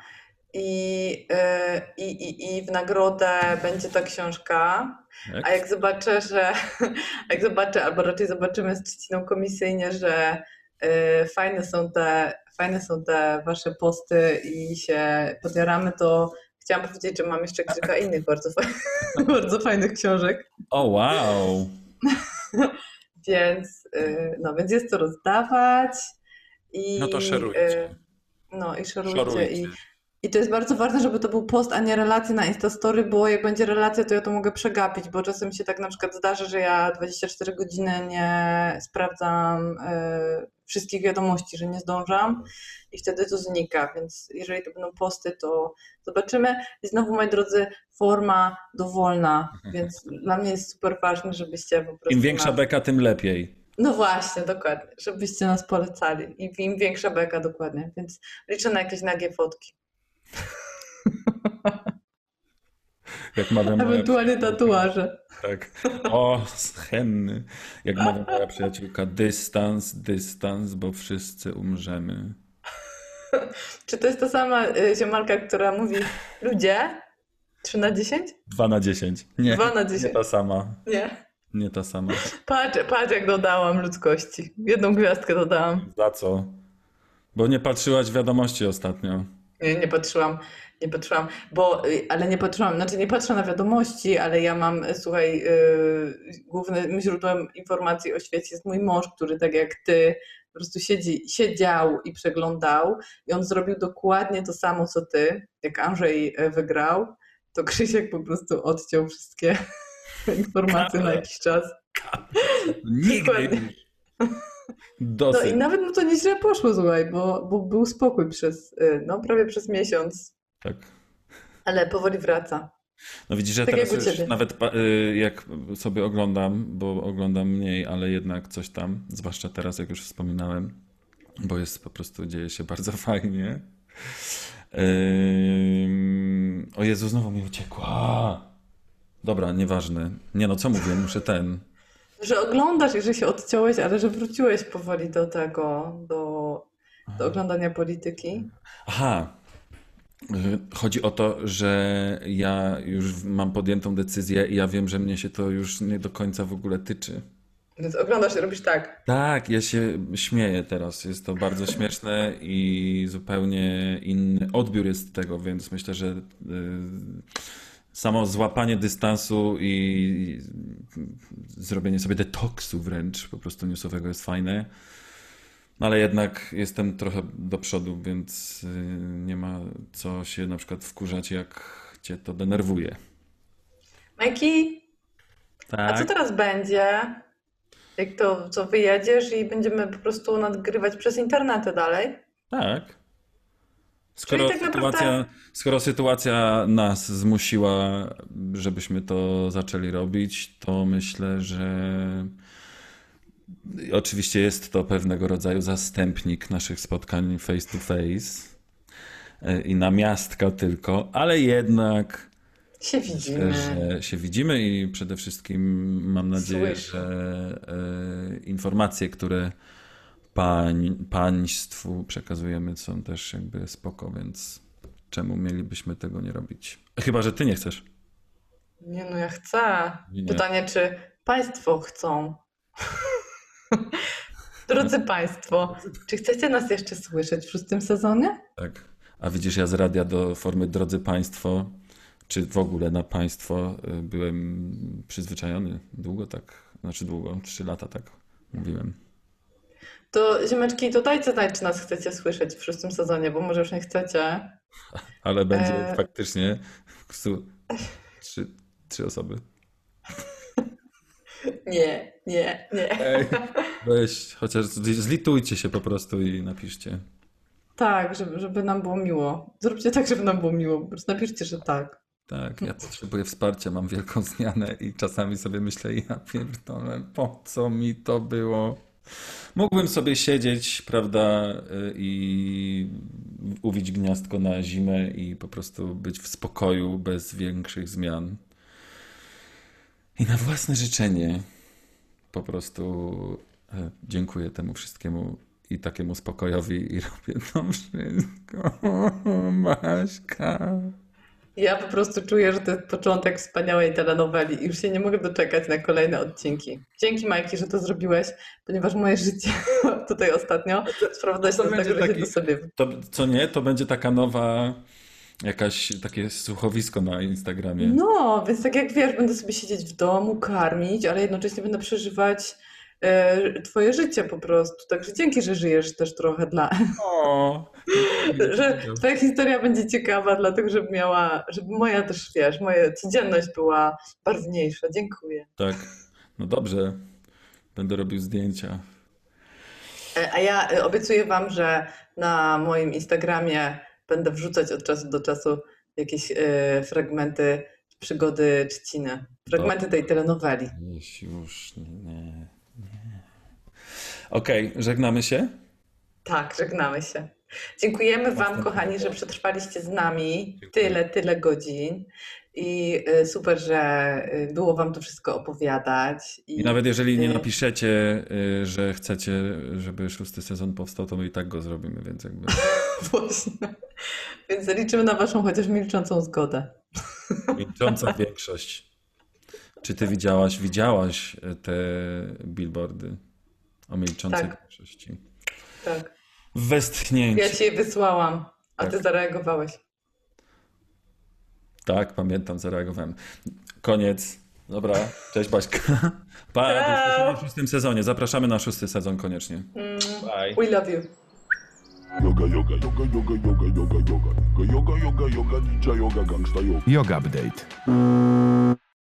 i, y, i, i, i w nagrodę będzie ta książka. A jak zobaczę, że jak zobaczę, albo raczej zobaczymy z trzciną komisyjnie, że y, fajne są te fajne są te wasze posty i się podjaramy, to chciałam powiedzieć, że mam jeszcze kilka innych bardzo, fajnych, bardzo fajnych książek, O, wow! więc y, no, więc jest to rozdawać i No to szerujcie. no i szerujcie, i I to jest bardzo ważne, żeby to był post, a nie relacja na Instastory, bo jak będzie relacja, to ja to mogę przegapić, bo czasem się tak na przykład zdarza, że ja 24 godziny nie sprawdzam e, wszystkich wiadomości, że nie zdążam i wtedy to znika, więc jeżeli to będą posty, to zobaczymy. I znowu, moi drodzy, forma dowolna, więc dla mnie jest super ważne, żebyście po prostu... Im większa nas... beka, tym lepiej. No właśnie, dokładnie, żebyście nas polecali i im większa beka, dokładnie, więc liczę na jakieś nagie fotki. Jak mawia moja Ewentualnie tatuaże. Tak. O, schenny. Jak mawia moja przyjaciółka, dystans, dystans, bo wszyscy umrzemy. Czy to jest ta sama y, ziomalka, która mówi ludzie? 3 na 10? 2 na 10. Nie, Dwa na nie 10. ta sama. Nie. Nie ta sama. Patrz, patrz jak dodałam ludzkości. Jedną gwiazdkę dodałam. Za co? Bo nie patrzyłaś wiadomości ostatnio. Nie, patrzyłam, nie patrzyłam, bo, y, ale nie patrzyłam, znaczy nie patrzę na wiadomości, ale ja mam, y, słuchaj, yy, głównym źródłem informacji o świecie jest mój mąż, który tak jak ty po prostu siedzi, siedział i przeglądał i on zrobił dokładnie to samo, co ty, jak Andrzej e, wygrał, to Krzysiek po prostu odciął wszystkie informacje na jakiś czas. Nigdy Dokładnie. Już. No Dosyć. i nawet mu to nieźle poszło, słuchaj, bo, bo był spokój przez, y, no prawie przez miesiąc, Tak. ale powoli wraca. No widzisz, że Tak teraz już ciebie. nawet y, jak sobie oglądam, bo oglądam mniej, ale jednak coś tam, zwłaszcza teraz, jak już wspominałem, bo jest po prostu, dzieje się bardzo fajnie. Ym, O Jezu, znowu mi uciekła. Dobra, nieważne. Nie no, co mówię, muszę ten. Że oglądasz i że się odciąłeś, ale że wróciłeś powoli do tego, do, do oglądania polityki. Aha. Chodzi o to, że ja już mam podjętą decyzję i ja wiem, że mnie się to już nie do końca w ogóle tyczy. Więc oglądasz i robisz tak. Tak, ja się śmieję teraz. Jest to bardzo śmieszne i zupełnie inny odbiór jest tego, więc myślę, że y, samo złapanie dystansu i zrobienie sobie detoksu wręcz po prostu newsowego jest fajne. No Ale jednak jestem trochę do przodu, więc y, nie ma co się na przykład wkurzać, jak cię to denerwuje. Majki, a co Tak, teraz będzie? Jak to, co wyjedziesz i będziemy po prostu nadgrywać przez internety dalej? tak. Skoro tak naprawdę- sytuacja, skoro sytuacja nas zmusiła, żebyśmy to zaczęli robić, to myślę, że oczywiście jest to pewnego rodzaju zastępnik naszych spotkań face to face e, i namiastka tylko, ale jednak Się widzimy. że się widzimy i przede wszystkim mam nadzieję, Słyszę. że e, informacje, które pań, państwu przekazujemy są też jakby spoko, więc czemu mielibyśmy tego nie robić? Chyba, że ty nie chcesz. Nie no, ja chcę. Nie. Pytanie, czy państwo chcą? Drodzy państwo, czy chcecie nas jeszcze słyszeć w szóstym sezonie? Tak. A widzisz, ja z radia do formy Drodzy Państwo, czy w ogóle na Państwo y, byłem przyzwyczajony. Długo tak, znaczy długo, trzy lata tak mówiłem. To ziemeczki, dajcie znać, czy nas chcecie słyszeć w szóstym sezonie, bo może już nie chcecie. Ale będzie E. faktycznie trzy, trzy osoby. Nie, nie, nie. Ej, weź, chociaż zlitujcie się po prostu i napiszcie. Tak, żeby, żeby nam było miło. Zróbcie tak, żeby nam było miło. Po prostu napiszcie, że tak. Tak, ja potrzebuję wsparcia, mam wielką zmianę i czasami sobie myślę, ja pierdolę, po co mi to było? Mógłbym sobie siedzieć, prawda, y, i uwić gniazdko na zimę i po prostu być w spokoju, bez większych zmian. I na własne życzenie po prostu e, dziękuję temu wszystkiemu i takiemu spokojowi i robię to wszystko. Maśka. Ja po prostu czuję, że to jest początek wspaniałej telenoweli i już się nie mogę doczekać na kolejne odcinki. Dzięki Majki, że to zrobiłeś, ponieważ moje życie tutaj ostatnio sprowadza się to do tego, że się to sobie... To, co nie, to będzie taka nowa, jakaś takie słuchowisko na Instagramie. No, więc tak jak wiesz, będę sobie siedzieć w domu, karmić, ale jednocześnie będę przeżywać twoje życie po prostu. Także dzięki, że żyjesz też trochę dla... O, że twoja historia będzie ciekawa, dlatego żeby miała, żeby moja też, wiesz, moja codzienność była barwniejsza. Dziękuję. Tak, no dobrze, będę robił zdjęcia. E, A ja e, obiecuję Wam, że na moim Instagramie będę wrzucać od czasu do czasu jakieś e, fragmenty przygody Trzciny. Fragmenty tej telenoweli. Jeś już, nie, Okej, żegnamy się. Tak, żegnamy się. Dziękujemy Wam, kochani, że przetrwaliście z nami Dziękuję. tyle, tyle godzin. I e, super, że e, było Wam to wszystko opowiadać. I nawet jeżeli nie y, napiszecie, y, że chcecie, żeby szósty sezon powstał, to my i tak go zrobimy, więc jakby... Właśnie. Więc liczymy na Waszą chociaż milczącą zgodę. Milcząca większość. Czy ty widziałaś, widziałaś te billboardy o milczącej Tak. większości? Tak. Westchnięcie. Ja Ci je wysłałam, a Ty Tak. zareagowałeś. Tak, pamiętam, zareagowałem. Koniec. Dobra, cześć Baśka. Pa, do Ciao. usłyszenia w szóstym sezonie. Zapraszamy na szósty sezon koniecznie. Mm, Bye. We love you. Yoga, yoga, yoga, yoga, yoga, yoga, yoga. Yoga, yoga, yoga, yoga, ninja yoga, gangsta yoga. Yoga Update.